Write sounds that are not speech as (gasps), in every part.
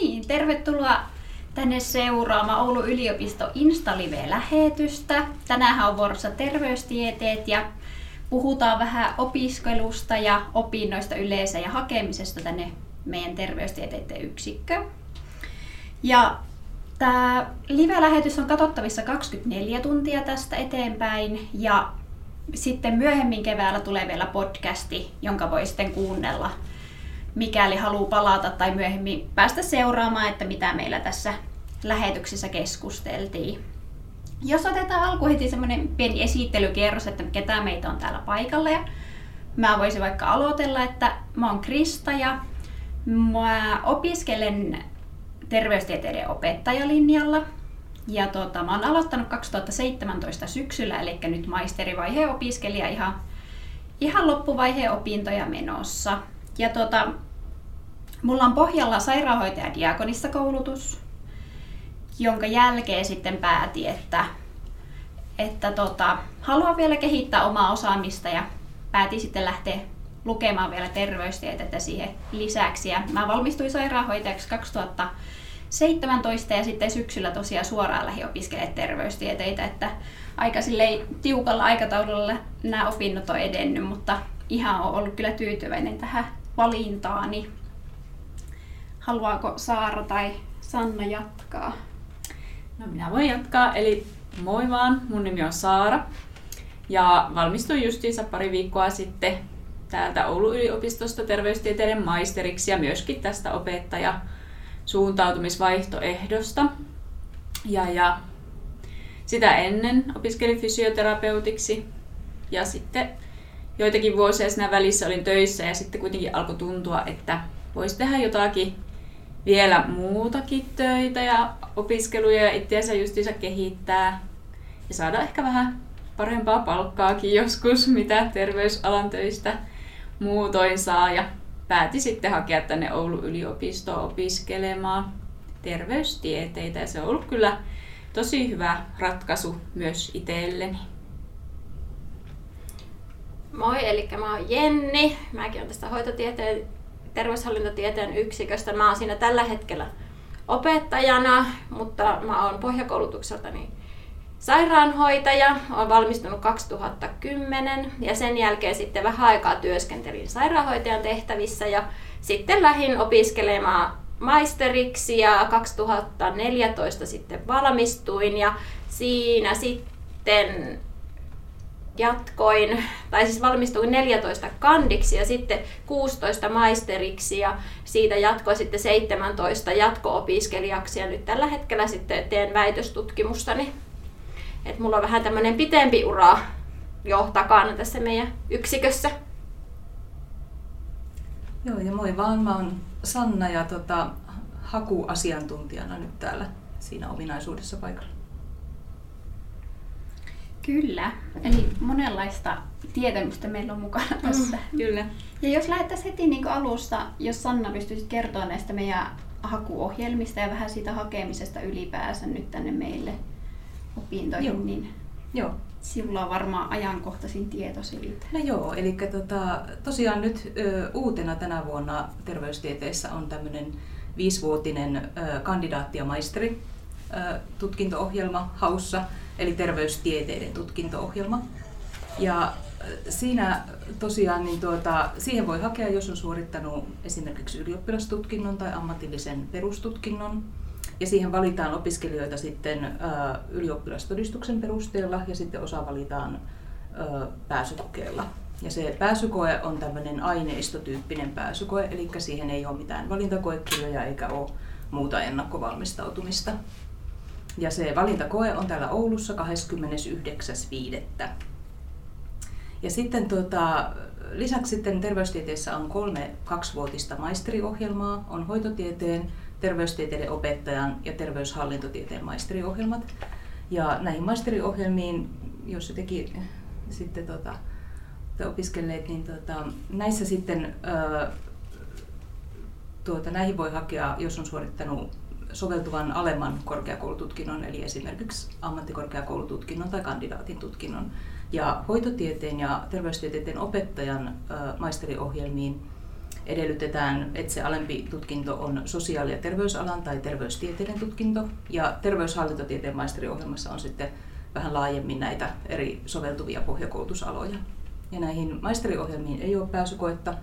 niin, tervetuloa tänne seuraamaan Oulun yliopisto Instalive-lähetystä. Tänään on vuorossa terveystieteet ja puhutaan vähän opiskelusta ja opinnoista yleensä ja hakemisesta tänne meidän terveystieteiden yksikköön. Ja tämä live-lähetys on katsottavissa 24 tuntia tästä eteenpäin ja sitten myöhemmin keväällä tulee vielä podcasti, jonka voi sitten kuunnella mikäli haluaa palata tai myöhemmin päästä seuraamaan, että mitä meillä tässä lähetyksessä keskusteltiin. Jos otetaan alku heti semmoinen pieni esittelykierros, että ketä meitä on täällä paikalla. Ja mä voisin vaikka aloitella, että mä oon Krista ja mä opiskelen terveystieteiden opettajalinjalla. Ja tota, mä oon aloittanut 2017 syksyllä, eli nyt maisterivaiheen opiskelija ihan, ihan loppuvaiheen opintoja menossa. Ja tota, mulla on pohjalla sairaanhoitaja diakonissa koulutus, jonka jälkeen sitten päätin, että, että tota, haluan vielä kehittää omaa osaamista ja päätin sitten lähteä lukemaan vielä terveystietettä siihen lisäksi. Ja mä valmistuin sairaanhoitajaksi 2017 ja sitten syksyllä tosiaan suoraan lähdin opiskelemaan terveystieteitä, että aika tiukalla aikataululla nämä opinnot on edennyt, mutta ihan on ollut kyllä tyytyväinen tähän valintaani. Haluaako Saara tai Sanna jatkaa? No minä voin jatkaa, eli moi vaan, mun nimi on Saara. Ja valmistuin justiinsa pari viikkoa sitten täältä Oulun yliopistosta terveystieteiden maisteriksi ja myöskin tästä opettaja suuntautumisvaihtoehdosta. Ja, ja sitä ennen opiskelin fysioterapeutiksi ja sitten joitakin vuosia siinä välissä olin töissä ja sitten kuitenkin alkoi tuntua, että voisi tehdä jotakin vielä muutakin töitä ja opiskeluja ja itseänsä justiinsa kehittää ja saada ehkä vähän parempaa palkkaakin joskus, mitä terveysalan töistä muutoin saa. Ja päätin sitten hakea tänne Oulun yliopistoon opiskelemaan terveystieteitä ja se on ollut kyllä tosi hyvä ratkaisu myös itselleni. Moi, eli mä oon Jenni. Mäkin olen tästä hoitotieteen terveyshallintotieteen yksiköstä. Mä oon siinä tällä hetkellä opettajana, mutta mä oon pohjakoulutukseltani sairaanhoitaja. Olen valmistunut 2010 ja sen jälkeen sitten vähän aikaa työskentelin sairaanhoitajan tehtävissä ja sitten lähdin opiskelemaan maisteriksi ja 2014 sitten valmistuin ja siinä sitten jatkoin, tai siis valmistuin 14 kandiksi ja sitten 16 maisteriksi ja siitä jatkoin sitten 17 jatko-opiskelijaksi ja nyt tällä hetkellä sitten teen väitöstutkimustani. Et mulla on vähän tämmöinen pitempi ura jo takana tässä meidän yksikössä. Joo ja moi vaan, mä oon Sanna ja tota, hakuasiantuntijana nyt täällä siinä ominaisuudessa paikalla. Kyllä, eli monenlaista tietämystä meillä on mukana mm, tässä. Mm, kyllä. Ja jos lähdettäisiin heti niin alusta, jos Sanna pystyisit kertoa näistä meidän hakuohjelmista ja vähän siitä hakemisesta ylipäänsä nyt tänne meille opintoihin, joo. niin joo. sinulla on varmaan ajankohtaisin tieto siitä. No joo, eli tota, tosiaan nyt ö, uutena tänä vuonna terveystieteissä on tämmöinen viisivuotinen ö, kandidaatti- ja maisteri tutkinto-ohjelma haussa eli terveystieteiden tutkinto-ohjelma. Ja siinä tosiaan niin tuota, siihen voi hakea, jos on suorittanut esimerkiksi ylioppilastutkinnon tai ammatillisen perustutkinnon. Ja siihen valitaan opiskelijoita sitten ylioppilastodistuksen perusteella ja sitten osa valitaan pääsykokeella. Ja se pääsykoe on tämmöinen aineistotyyppinen pääsykoe, eli siihen ei ole mitään valintakoekirjoja eikä ole muuta ennakkovalmistautumista. Ja se valintakoe on täällä Oulussa 29.5. Ja sitten tuota, lisäksi sitten terveystieteessä on kolme kaksivuotista maisteriohjelmaa. On hoitotieteen, terveystieteiden opettajan ja terveyshallintotieteen maisteriohjelmat. Ja näihin maisteriohjelmiin, jos se teki sitten tota, te opiskelleet, niin tota, näissä sitten ö, tuota, näihin voi hakea, jos on suorittanut soveltuvan alemman korkeakoulututkinnon, eli esimerkiksi ammattikorkeakoulututkinnon tai kandidaatin tutkinnon. Ja hoitotieteen ja terveystieteiden opettajan maisteriohjelmiin edellytetään, että se alempi tutkinto on sosiaali- ja terveysalan tai terveystieteiden tutkinto. Ja terveyshallintotieteen maisteriohjelmassa on sitten vähän laajemmin näitä eri soveltuvia pohjakoulutusaloja. Ja näihin maisteriohjelmiin ei ole pääsykoetta,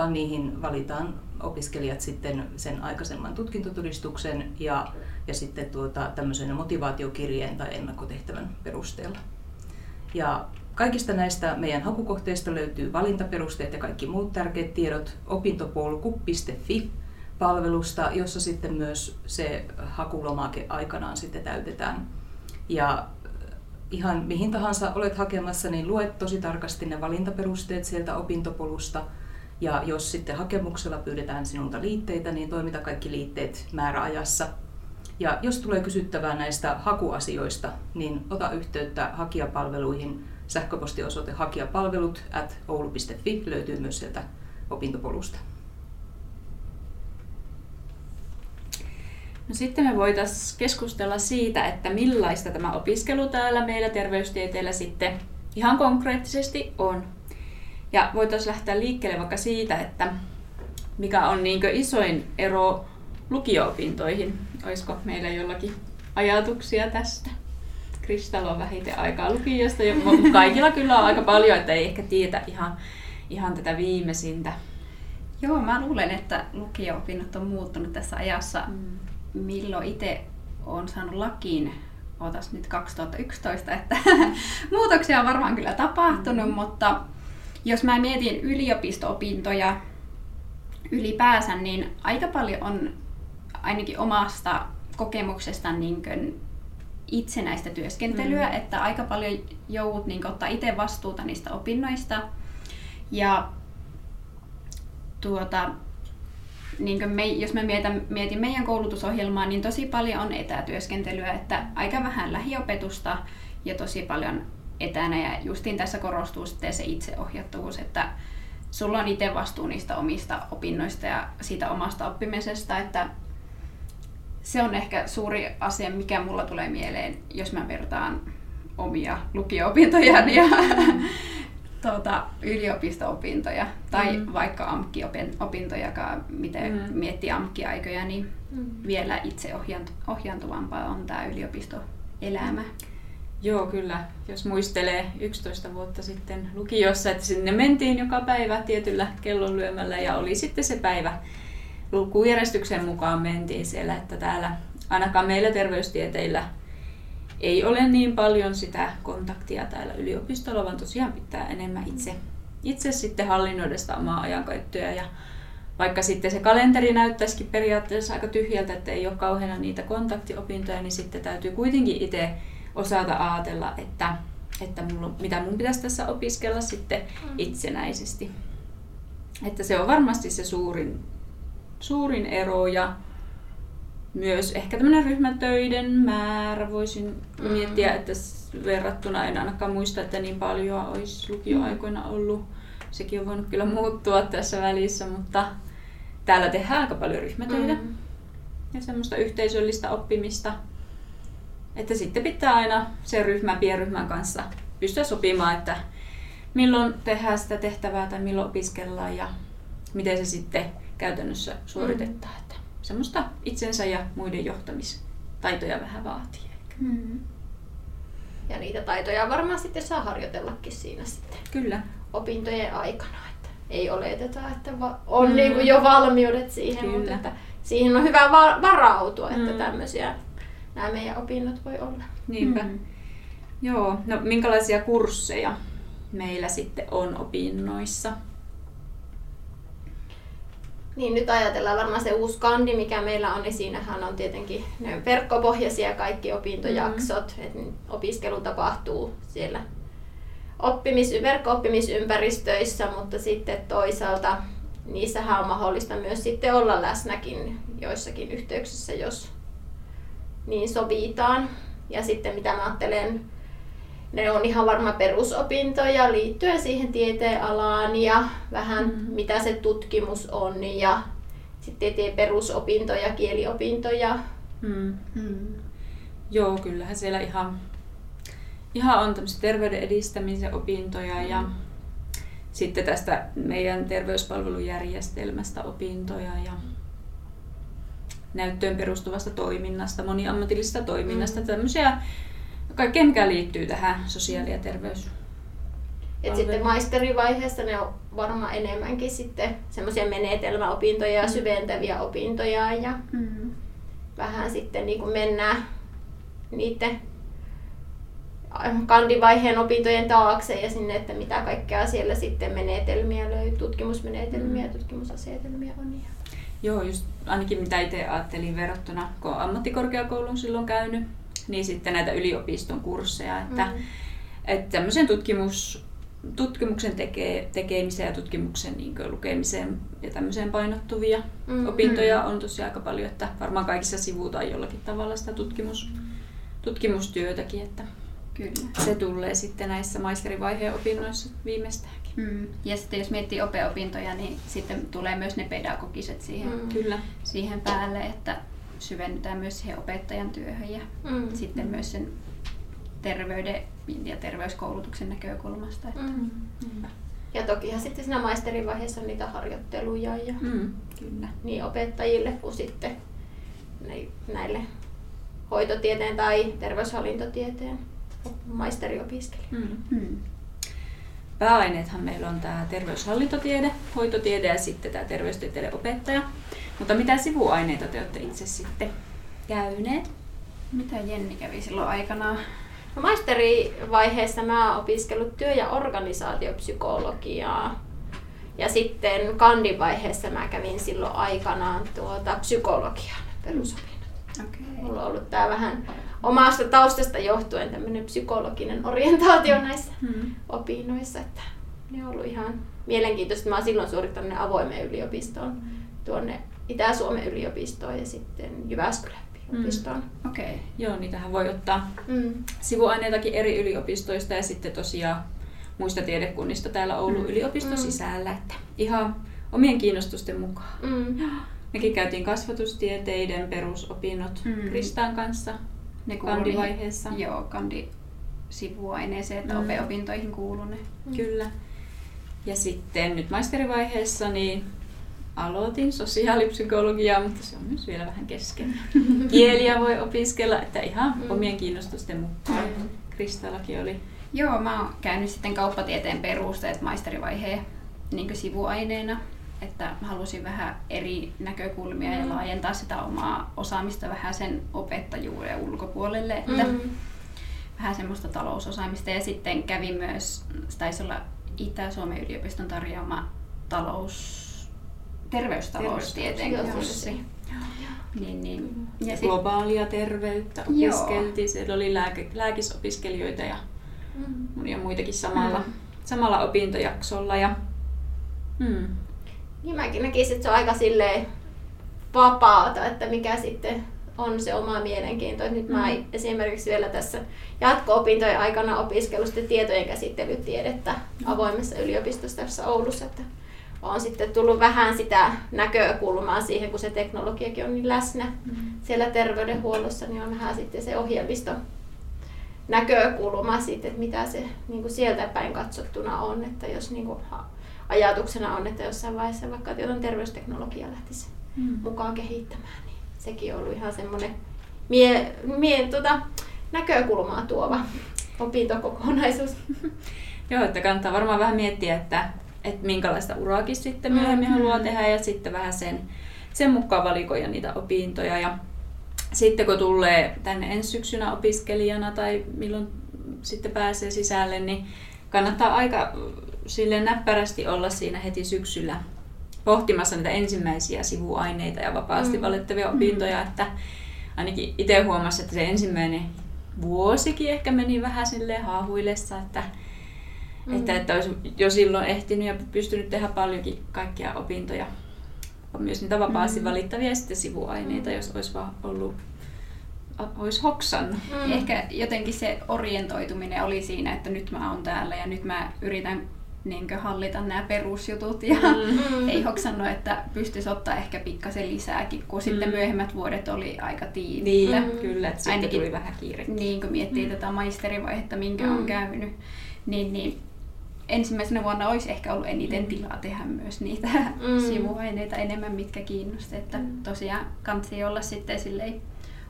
vaan niihin valitaan opiskelijat sitten sen aikaisemman tutkintotodistuksen ja, ja sitten tuota, tämmöisen motivaatiokirjeen tai ennakkotehtävän perusteella. Ja Kaikista näistä meidän hakukohteista löytyy valintaperusteet ja kaikki muut tärkeät tiedot opintopolku.fi palvelusta, jossa sitten myös se hakulomake aikanaan sitten täytetään. Ja ihan mihin tahansa olet hakemassa, niin luet tosi tarkasti ne valintaperusteet sieltä opintopolusta. Ja jos sitten hakemuksella pyydetään sinulta liitteitä, niin toimita kaikki liitteet määräajassa. Ja jos tulee kysyttävää näistä hakuasioista, niin ota yhteyttä hakijapalveluihin Sähköpostiosoite hakijapalvelut at oulu.fi löytyy myös sieltä opintopolusta. No sitten me voitaisiin keskustella siitä, että millaista tämä opiskelu täällä meillä terveystieteellä sitten ihan konkreettisesti on. Ja voitaisiin lähteä liikkeelle vaikka siitä, että mikä on niin isoin ero lukio-opintoihin. Olisiko meillä jollakin ajatuksia tästä? Kristalla on vähiten aikaa lukiosta, ja kaikilla kyllä on aika paljon, että ei ehkä tiedä ihan, ihan tätä viimeisintä. Joo, mä luulen, että lukio-opinnot on muuttunut tässä ajassa. Mm. Milloin itse olen saanut lakiin, otas nyt 2011, että (laughs) muutoksia on varmaan kyllä tapahtunut, mm. mutta jos mä mietin yliopisto-opintoja ylipäänsä, niin aika paljon on ainakin omasta kokemuksesta niin itsenäistä työskentelyä, mm. että aika paljon joudut niin ottaa itse vastuuta niistä opinnoista. Ja tuota, niin me, jos mä mietin, mietin meidän koulutusohjelmaa, niin tosi paljon on etätyöskentelyä, että aika vähän lähiopetusta ja tosi paljon etänä. Ja justiin tässä korostuu sitten se itseohjattavuus, että sulla on itse vastuu niistä omista opinnoista ja siitä omasta oppimisesta, että se on ehkä suuri asia, mikä mulla tulee mieleen, jos mä vertaan omia lukio-opintoja ja (laughs) tuota, yliopisto-opintoja tai mm. vaikka AMK-opintojakaan, miten mm. miettii AMK-aikoja, niin mm. vielä itse ohjaantuvampaa on tämä yliopistoelämä. Joo, kyllä. Jos muistelee 11 vuotta sitten lukiossa, että sinne mentiin joka päivä tietyllä kellonlyömällä ja oli sitten se päivä lukujärjestyksen mukaan mentiin siellä, että täällä ainakaan meillä terveystieteillä ei ole niin paljon sitä kontaktia täällä yliopistolla, vaan tosiaan pitää enemmän itse, itse sitten hallinnoida sitä omaa ajankäyttöä. Ja vaikka sitten se kalenteri näyttäisikin periaatteessa aika tyhjältä, että ei ole kauheana niitä kontaktiopintoja, niin sitten täytyy kuitenkin itse osata ajatella, että, että mulla, mitä mun pitäisi tässä opiskella sitten mm. itsenäisesti. Että se on varmasti se suurin suurin ero ja myös ehkä tämmöinen ryhmätöiden määrä voisin mm. miettiä, että verrattuna en ainakaan muista, että niin paljon olisi lukioaikoina ollut. Sekin on voinut kyllä muuttua tässä välissä, mutta täällä tehdään aika paljon ryhmätöitä mm. ja semmoista yhteisöllistä oppimista. Että sitten pitää aina sen ryhmän, pienryhmän kanssa pystyä sopimaan, että milloin tehdään sitä tehtävää tai milloin opiskellaan ja miten se sitten käytännössä suoritetaan. Mm. Että semmoista itsensä ja muiden johtamistaitoja vähän vaatii. Mm. Ja niitä taitoja varmaan sitten saa harjoitellakin siinä sitten Kyllä. opintojen aikana. Että ei oleteta, että va- on mm. niin kuin jo valmiudet siihen, Kyllä. mutta että siihen on hyvä va- varautua, että mm. tämmöisiä nämä meidän opinnot voi olla. Niinpä. Mm. Joo, no minkälaisia kursseja meillä sitten on opinnoissa? Niin nyt ajatellaan varmaan se uusi kandi, mikä meillä on, niin siinähän on tietenkin ne verkkopohjaisia kaikki opintojaksot, mm. että opiskelu tapahtuu siellä oppimis, verkko-oppimisympäristöissä, mutta sitten toisaalta niissähän on mahdollista myös sitten olla läsnäkin joissakin yhteyksissä, jos niin sovitaan. Ja sitten mitä mä ajattelen ne on ihan varma perusopintoja liittyen siihen tieteenalaan ja vähän mm. mitä se tutkimus on ja sitten tieteen perusopintoja, kieliopintoja. Mm. Mm. Joo, kyllähän siellä ihan, ihan on tämmöisiä terveyden edistämisen opintoja mm. ja sitten tästä meidän terveyspalvelujärjestelmästä opintoja ja näyttöön perustuvasta toiminnasta, moniammatillisesta toiminnasta, mm. tämmöisiä kaikkea mikä liittyy tähän sosiaali- ja terveys. Et sitten maisterivaiheessa ne on varmaan enemmänkin sitten semmoisia menetelmäopintoja ja mm. syventäviä opintoja ja mm. vähän sitten niin kuin mennään niiden kandivaiheen opintojen taakse ja sinne, että mitä kaikkea siellä sitten menetelmiä löytyy, tutkimusmenetelmiä ja mm. tutkimusasetelmia on. Joo, just ainakin mitä itse ajattelin verrattuna, kun ammattikorkeakoulun silloin käynyt, niin sitten näitä yliopiston kursseja, että, mm. että tämmöisen tutkimus, tutkimuksen teke, tekemiseen ja tutkimuksen niin lukemiseen ja tämmöiseen painottuvia mm. opintoja on tosiaan aika paljon, että varmaan kaikissa sivutaan jollakin tavalla sitä tutkimus, tutkimustyötäkin, että Kyllä. se tulee sitten näissä maisterivaiheen opinnoissa viimeistäänkin. Mm. Ja sitten jos miettii opeopintoja, niin sitten tulee myös ne pedagogiset siihen, mm. Kyllä. siihen päälle, että syvennytään myös siihen opettajan työhön ja mm. sitten myös sen terveyden ja terveyskoulutuksen näkökulmasta. Että. Mm. Ja tokihan sitten siinä maisterivaiheessa on niitä harjoitteluja ja mm, kyllä. niin opettajille kuin sitten näille hoitotieteen tai terveyshallintotieteen maisteriopiskelijoille. Mm. Mm. Pääaineethan meillä on tämä terveyshallintotiede, hoitotiede ja sitten tämä terveystieteiden opettaja. Mutta mitä sivuaineita te olette itse sitten käyneet? Mitä Jenni kävi silloin aikanaan? No maisterivaiheessa mä oon opiskellut työ- ja organisaatiopsykologiaa. Ja sitten kandivaiheessa mä kävin silloin aikanaan tuota psykologian perusopinnot. Okay. Mulla on ollut tää vähän omasta taustasta johtuen tämmöinen psykologinen orientaatio näissä hmm. opinnoissa. Että ne on ollut ihan mielenkiintoista. Mä oon silloin suorittanut avoimen yliopistoon tuonne Itä-Suomen yliopistoon ja sitten Jyväskylän yliopistoon. Mm. Okei, okay. joo, niitähän voi ottaa mm. sivuaineitakin eri yliopistoista ja sitten tosiaan muista tiedekunnista täällä Oulun mm. yliopiston mm. sisällä, että ihan omien kiinnostusten mukaan. Mm. (gasps) Mekin käytiin kasvatustieteiden perusopinnot mm. Kristaan kanssa ne kandivaiheessa. Joo, kandi sivuaineeseen, että mm. opintoihin kuuluu ne. Mm. Kyllä. Ja sitten nyt maisterivaiheessa niin aloitin sosiaalipsykologiaa, mutta se on myös vielä vähän kesken. (laughs) Kieliä voi opiskella, että ihan mm. omien kiinnostusten mukaan. Mm. Kristallakin oli. Joo, mä oon käynyt sitten kauppatieteen perusteet maisterivaiheen niin sivuaineena, että halusin vähän eri näkökulmia mm. ja laajentaa sitä omaa osaamista vähän sen opettajuuden ulkopuolelle, että mm. vähän semmoista talousosaamista ja sitten kävin myös, taisi olla Itä-Suomen yliopiston tarjoama talous terveystaloustieteen kurssi. Niin, niin. Ja sit... Globaalia terveyttä opiskeltiin. Joo. Siellä oli lääke, lääkisopiskelijoita ja mm. monia muitakin samalla, mm. samalla opintojaksolla. Ja, mm. Niin mäkin näkisin, että se on aika silleen vapaata, että mikä sitten on se oma mielenkiinto. Nyt mä mm. esimerkiksi vielä tässä jatko-opintojen aikana opiskellut tietojen käsittelytiedettä avoimessa yliopistossa tässä Oulussa. Että on sitten tullut vähän sitä näkökulmaa siihen, kun se teknologiakin on niin läsnä mm. siellä terveydenhuollossa, niin on vähän sitten se ohjelmisto näkökulma siitä, että mitä se niin kuin sieltä päin katsottuna on, että jos niin kuin, ajatuksena on, että jossain vaiheessa vaikka jotain terveysteknologia lähtisi mm. mukaan kehittämään, niin sekin on ollut ihan semmoinen mie, mie, tota, näkökulmaa tuova opintokokonaisuus. (laughs) Joo, että kannattaa varmaan vähän miettiä, että että minkälaista uraakin sitten myöhemmin mm-hmm. haluaa tehdä ja sitten vähän sen, sen mukaan valikoja niitä opintoja. Ja sitten kun tulee tänne ensi syksynä opiskelijana tai milloin sitten pääsee sisälle, niin kannattaa aika sille näppärästi olla siinä heti syksyllä pohtimassa niitä ensimmäisiä sivuaineita ja vapaasti mm. valittavia opintoja, että ainakin itse huomasin, että se ensimmäinen vuosikin ehkä meni vähän sille haahuillessa, että Mm. Että, että olisi jo silloin ehtinyt ja pystynyt tehdä paljonkin kaikkia opintoja. On myös niitä vapaasti mm. valittavia sitten sivuaineita, jos olisi vaan ollut olisi hoksannut. Mm. Ehkä jotenkin se orientoituminen oli siinä, että nyt mä oon täällä ja nyt mä yritän niin hallita nämä perusjutut ja mm. ei hoksannut, että pystyisi ottaa ehkä pikkasen lisääkin, kun mm. sitten myöhemmät vuodet oli aika tiiviitä. Niin, mm. kyllä, että sitten Ainakin, tuli vähän kiire. Niin, kun miettii mm. tätä maisterivaihetta, minkä mm. on käynyt, niin, niin ensimmäisenä vuonna olisi ehkä ollut eniten tilaa tehdä myös niitä Mm. sivuaineita enemmän, mitkä kiinnosti. Että Mm. tosiaan kansi olla sitten silleen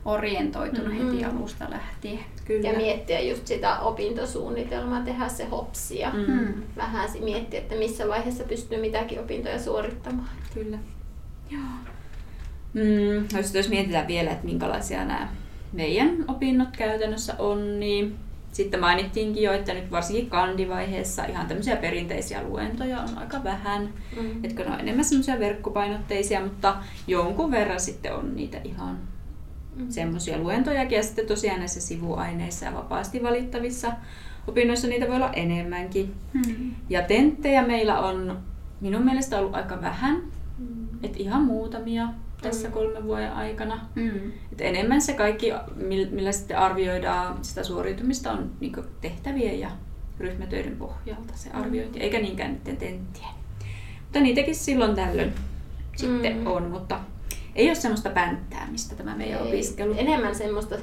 orientoitunut Mm. heti alusta lähtien. Kyllä. Ja miettiä just sitä opintosuunnitelmaa, tehdä se hopsi ja Mm. Vähän si- miettiä, että missä vaiheessa pystyy mitäkin opintoja suorittamaan. Kyllä. Joo. Mm, jos, jos mietitään vielä, että minkälaisia nämä meidän opinnot käytännössä on, niin sitten mainittiinkin jo, että nyt varsinkin kandivaiheessa ihan tämmöisiä perinteisiä luentoja on aika vähän. Mm. Etkö ne on enemmän semmoisia verkkopainotteisia, mutta jonkun verran sitten on niitä ihan Mm. semmoisia luentojakin. Ja sitten tosiaan näissä sivuaineissa ja vapaasti valittavissa opinnoissa niitä voi olla enemmänkin. Mm. Ja tenttejä meillä on minun mielestä ollut aika vähän, Mm. et ihan muutamia tässä Mm. kolmen vuoden aikana. Mm. Et enemmän se kaikki, mil- millä sitten arvioidaan sitä suoriutumista, on niinku tehtävien ja ryhmätöiden pohjalta se arviointi, eikä niinkään niiden tenttien. Mutta niitäkin silloin tällöin sitten Mm. on, mutta ei ole semmoista pänttäämistä tämä meidän Ei, opiskelu. Enemmän semmoista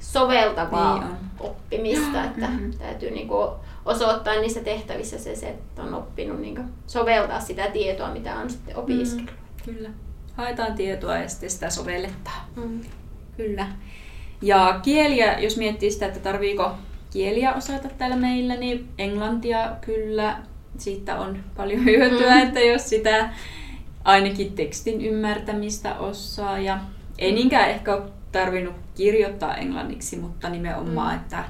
soveltavaa Niin on. oppimista, että Mhm. täytyy niinku osoittaa niissä tehtävissä se, se että on oppinut niinku soveltaa sitä tietoa, mitä on sitten opiskellut. Kyllä. Haetaan tietoa ja sitten sitä sovelletaan. Mm. Kyllä. Ja kieliä, jos miettii sitä, että tarviiko kieliä osata täällä meillä, niin englantia kyllä, siitä on paljon (laughs) hyötyä, Mm. että jos sitä ainakin tekstin ymmärtämistä osaa. Ja ei niinkään ehkä ole tarvinnut kirjoittaa englanniksi, mutta nimenomaan, Mm. että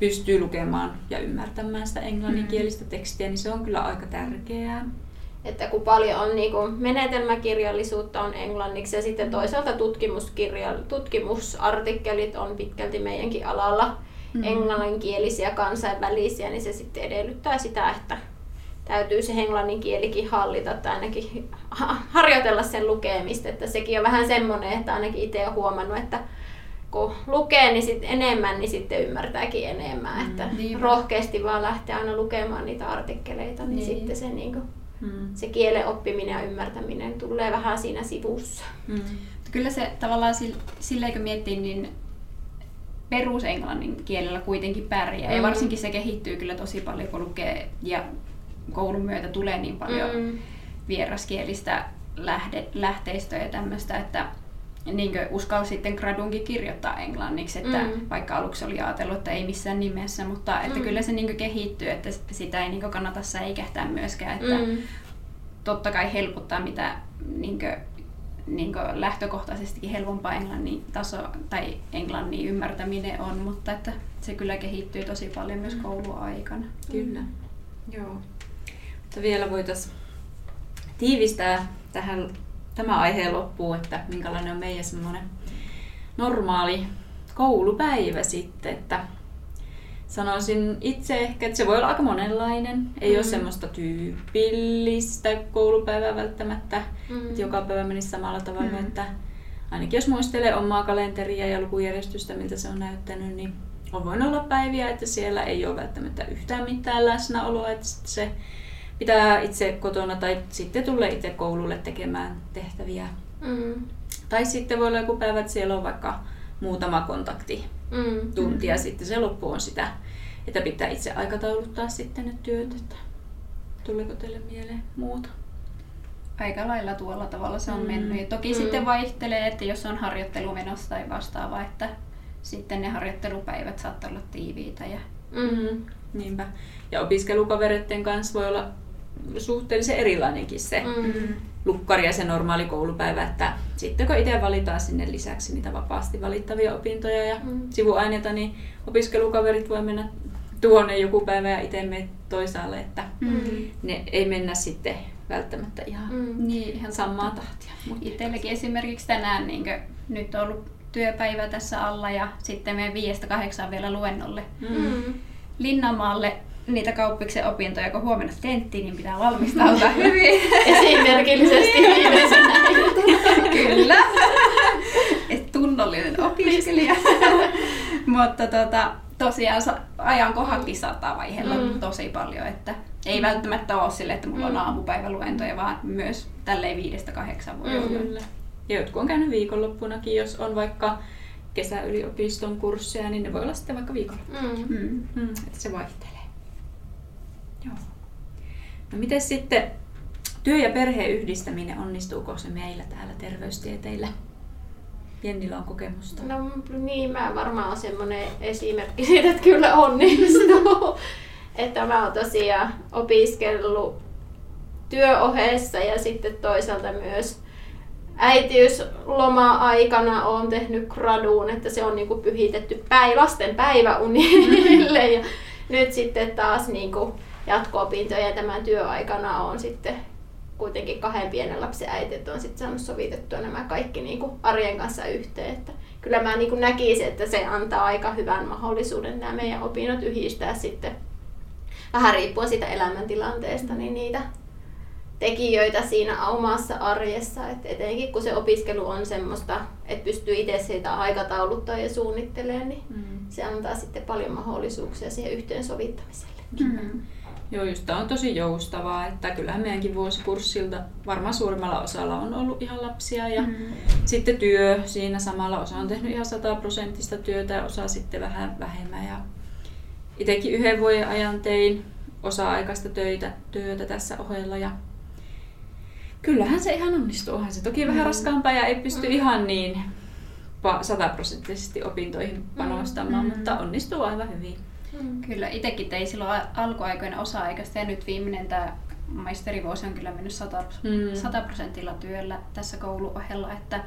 pystyy lukemaan ja ymmärtämään sitä englanninkielistä tekstiä, niin se on kyllä aika tärkeää. Että kun paljon on niinku menetelmäkirjallisuutta on englanniksi ja sitten toisaalta tutkimuskirja, tutkimusartikkelit on pitkälti meidänkin alalla Mm. englanninkielisiä kansainvälisiä, niin se sitten edellyttää sitä, että täytyy se englannin kielikin hallita tai ainakin ha- harjoitella sen lukemista. Että sekin on vähän semmoinen, että ainakin itse olen huomannut, että kun lukee niin sit enemmän, niin sitten ymmärtääkin enemmän. Mm, että niinpä. rohkeasti vaan lähtee aina lukemaan niitä artikkeleita, niin, Niin. sitten se, niin kuin, Mm. se kielen oppiminen ja ymmärtäminen tulee vähän siinä sivussa. Mm. Kyllä se tavallaan sil- silleen kun miettii, niin perusenglannin kielellä kuitenkin pärjää. Ja Mm. varsinkin se kehittyy kyllä tosi paljon, kun lukee ja koulun myötä tulee niin paljon Mm. vieraskielistä lähde, lähteistöä ja tämmöistä, että niin uskal sitten gradunkin kirjoittaa englanniksi, että Mm. vaikka aluksi oli ajatellut, että ei missään nimessä, mutta että Mm. kyllä se niin kehittyy, että sitä ei niin kannata säikähtää myöskään, että Mm. totta kai helpottaa mitä niin kuin, niin kuin lähtökohtaisestikin helpompaa englannin taso tai englannin ymmärtäminen on, mutta että se kyllä kehittyy tosi paljon myös kouluaikana. Kyllä. Joo. Mutta vielä voitaisiin tiivistää tähän tämä aiheen loppuun, että minkälainen on meidän semmoinen normaali koulupäivä sitten, että sanoisin itse ehkä, että se voi olla aika monenlainen. Ei mm. ole Mm. semmoista tyypillistä koulupäivää välttämättä, Mm. että joka päivä menisi samalla tavalla, Mm. että ainakin jos muistelee omaa kalenteria ja lukujärjestystä, miltä se on näyttänyt, niin on voinut olla päiviä, että siellä ei ole välttämättä yhtään mitään läsnäoloa, että se pitää itse kotona tai sitten tulee itse koululle tekemään tehtäviä. Mm. Tai sitten voi olla joku päivä, että siellä on vaikka muutama kontakti Mm. tunti ja sitten se loppu on sitä, että pitää itse aikatauluttaa sitten ne työt. Että tuleeko teille mieleen muuta? Aika lailla tuolla tavalla se on Mm. mennyt. Ja toki Mm. sitten vaihtelee, että jos on harjoittelu menossa tai vastaava, että sitten ne harjoittelupäivät saattaa olla tiiviitä. Ja... Mm. Niinpä. Ja opiskelukavereiden kanssa voi olla suhteellisen erilainenkin se Mm. lukkari ja se normaali koulupäivä, että sitten kun itse valitaan sinne lisäksi niitä vapaasti valittavia opintoja ja Mm. sivuaineita, niin opiskelukaverit voi mennä tuonne joku päivä ja itse me toisaalle, että Mm. ne ei mennä sitten välttämättä ihan Mm. Niin, ihan samaa totta. tahtia. Itselläkin esimerkiksi tänään niin nyt on ollut työpäivä tässä alla ja sitten meidän viiestä kahdeksaan vielä luennolle Mm. Linnanmaalle niitä kauppiksen opintoja, kun huomenna tenttiin, niin pitää valmistautua (laughs) hyvin. Esimerkillisesti viimeisenä. (laughs) Kyllä. Et tunnollinen opiskelija. (laughs) Mutta tota, tosiaan ajankohatkin saattaa vaihella Mm. tosi paljon, että ei välttämättä ole sille, että mulla on Mm. aamupäiväluentoja, vaan myös tälleen viidestä kahdeksan voi Mm. olla. Ja jotkut on käynyt viikonloppunakin, jos on vaikka kesäyliopiston kursseja, niin ne voi olla sitten vaikka viikolla. Mm. Mm. Mm, se vaihtelee. No miten sitten työ- ja perheen yhdistäminen, onnistuuko se meillä täällä terveystieteillä? Jennillä on kokemusta. No niin, mä varmaan olen semmoinen esimerkki siitä, että kyllä onnistuu. (laughs) että mä oon tosiaan opiskellut työohessa ja sitten toisaalta myös äitiysloma-aikana on tehnyt graduun, että se on niinku pyhitetty päi, lasten päiväunille. (laughs) Ja nyt sitten taas niinku jatko-opintojen tämän työaikana on sitten kuitenkin kahden pienen lapsen äiti, että on sitten saanut sovitettua nämä kaikki niinku arjen kanssa yhteen. Että kyllä mä niinku näkisin, että se antaa aika hyvän mahdollisuuden nämä meidän opinnot yhdistää sitten vähän riippuen siitä elämäntilanteesta, niin niitä tekijöitä siinä omassa arjessa, että etenkin kun se opiskelu on semmoista, että pystyy itse sitä aikatauluttaa ja suunnittelemaan, niin mm. se antaa sitten paljon mahdollisuuksia siihen yhteensovittamiselle. Mm. Joo, just tämä on tosi joustavaa, että kyllähän meidänkin vuosikurssilta varmaan suurimmalla osalla on ollut ihan lapsia ja mm. sitten työ siinä samalla osa on tehnyt ihan sataprosenttista työtä ja osa sitten vähän vähemmän ja itsekin yhden vuoden ajan tein osa-aikaista töitä, työtä tässä ohella ja kyllähän se ihan onnistuu. Onhan se toki mm. vähän raskaampaa ja ei pysty mm. ihan niin sataprosenttisesti opintoihin panostamaan, mm. mutta onnistuu aivan hyvin. Mm. Kyllä, itsekin tein silloin alkuaikoina osa-aikaista ja nyt viimeinen tämä maisterivuosi on kyllä mennyt 100, mm. prosentilla työllä tässä kouluohella, että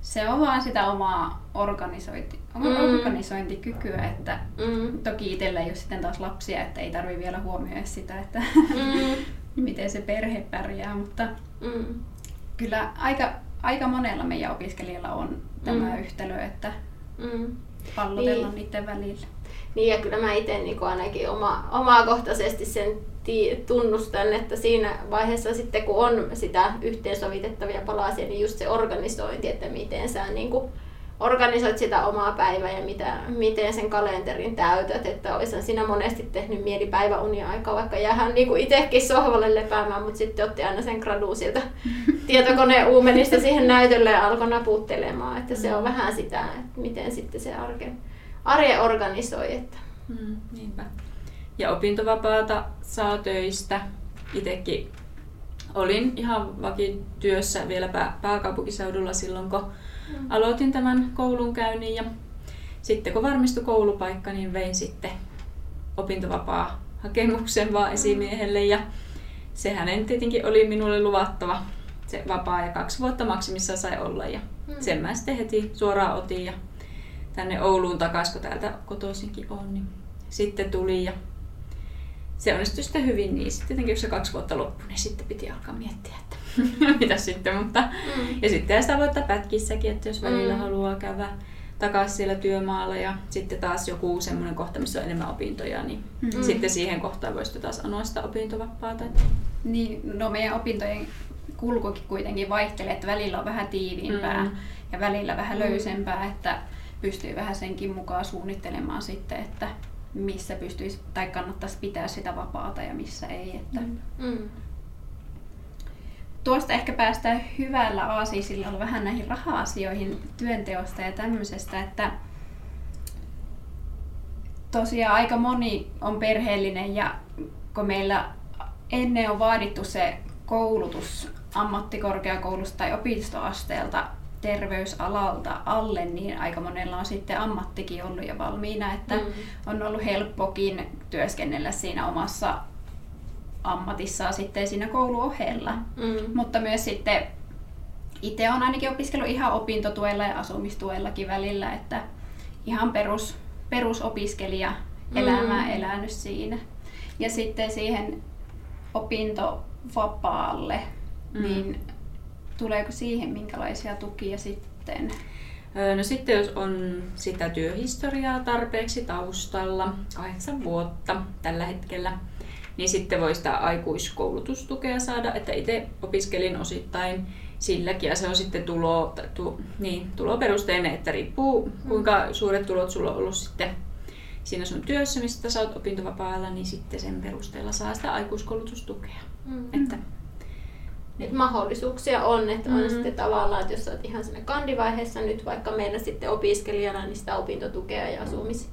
se on vaan sitä omaa organisointi, oma mm. organisointikykyä, että mm. toki itsellä ei ole sitten taas lapsia, että ei tarvi vielä huomioida sitä, että mm. (laughs) miten se perhe pärjää, mutta mm. kyllä aika, aika monella meidän opiskelijalla on tämä mm. yhtälö, että mm. pallotellaan niin. niiden välillä. Niin ja kyllä mä itse niin ainakin oma, omakohtaisesti sen tunnustan, että siinä vaiheessa sitten kun on sitä yhteensovitettavia palasia, niin just se organisointi, että miten sä niin kuin organisoit sitä omaa päivää ja mitä, miten sen kalenterin täytät, että olisin siinä monesti tehnyt mieli päiväunia aikaa, vaikka jäähän niin itsekin sohvalle lepäämään, mutta sitten otti aina sen graduun sieltä (laughs) tietokoneen uumenista siihen näytölle ja alkoi naputtelemaan, että se on mm. vähän sitä, että miten sitten se arke, arje organisoi. Että. Mm, niinpä. Ja opintovapaata saa töistä. Itsekin olin ihan vakityössä vielä pääkaupunkiseudulla silloin, kun mm. aloitin tämän koulunkäynnin. Ja sitten kun varmistui koulupaikka, niin vein sitten opintovapaa hakemuksen vaan mm. esimiehelle. Ja se hänen tietenkin oli minulle luvattava se vapaa ja kaksi vuotta maksimissa sai olla. Ja mm. sen mä sitten heti suoraan otin ja tänne Ouluun takaisin, kun täältä kotoisinkin on, niin sitten tuli ja se onnistui sitten hyvin, niin sitten tietenkin kun se kaksi vuotta loppui, niin sitten piti alkaa miettiä, että (laughs) mitä sitten, mutta mm. ja sitten sitä voi ottaa pätkissäkin, että jos välillä mm. haluaa käydä takaisin siellä työmaalla ja sitten taas joku semmoinen kohta, missä on enemmän opintoja, niin mm. sitten siihen kohtaan voisi taas anoa sitä opintovapaata. Niin, no meidän opintojen kulkukin kuitenkin vaihtelee, että välillä on vähän tiiviimpää mm. ja välillä vähän mm. löysempää, että pystyy vähän senkin mukaan suunnittelemaan sitten, että missä pystyisi tai kannattaisi pitää sitä vapaata ja missä ei. Että mm. mm. Tuosta ehkä päästään hyvällä aasiisilla vähän näihin raha-asioihin työnteosta ja tämmöisestä, että tosiaan aika moni on perheellinen ja kun meillä ennen on vaadittu se koulutus ammattikorkeakoulusta tai opistoasteelta terveysalalta alle, niin aika monella on sitten ammattikin ollut jo valmiina, että mm. on ollut helppokin työskennellä siinä omassa ammatissaan sitten siinä kouluohella. Mm. Mutta myös sitten itse on ainakin opiskellut ihan opintotuella ja asumistuellakin välillä, että ihan perus, perusopiskelija elämää mm. elänyt siinä. Ja sitten siihen opintovapaalle, mm. niin Tuleeko siihen minkälaisia tukia sitten? No sitten jos on sitä työhistoriaa tarpeeksi taustalla, kahdeksan vuotta tällä hetkellä, niin sitten voi sitä aikuiskoulutustukea saada, että itse opiskelin osittain silläkin ja se on sitten tulo, tu, niin, tuloperusteinen, että riippuu kuinka suuret tulot sulla on ollut sitten siinä sun työssä, mistä sä oot opintovapaalla, niin sitten sen perusteella saa sitä aikuiskoulutustukea. Mm-hmm. Että että mahdollisuuksia on, että on mm-hmm. sitten tavallaan, että jos olet ihan siinä kandivaiheessa nyt vaikka meillä sitten opiskelijana, niin sitä opintotukea ja asumis,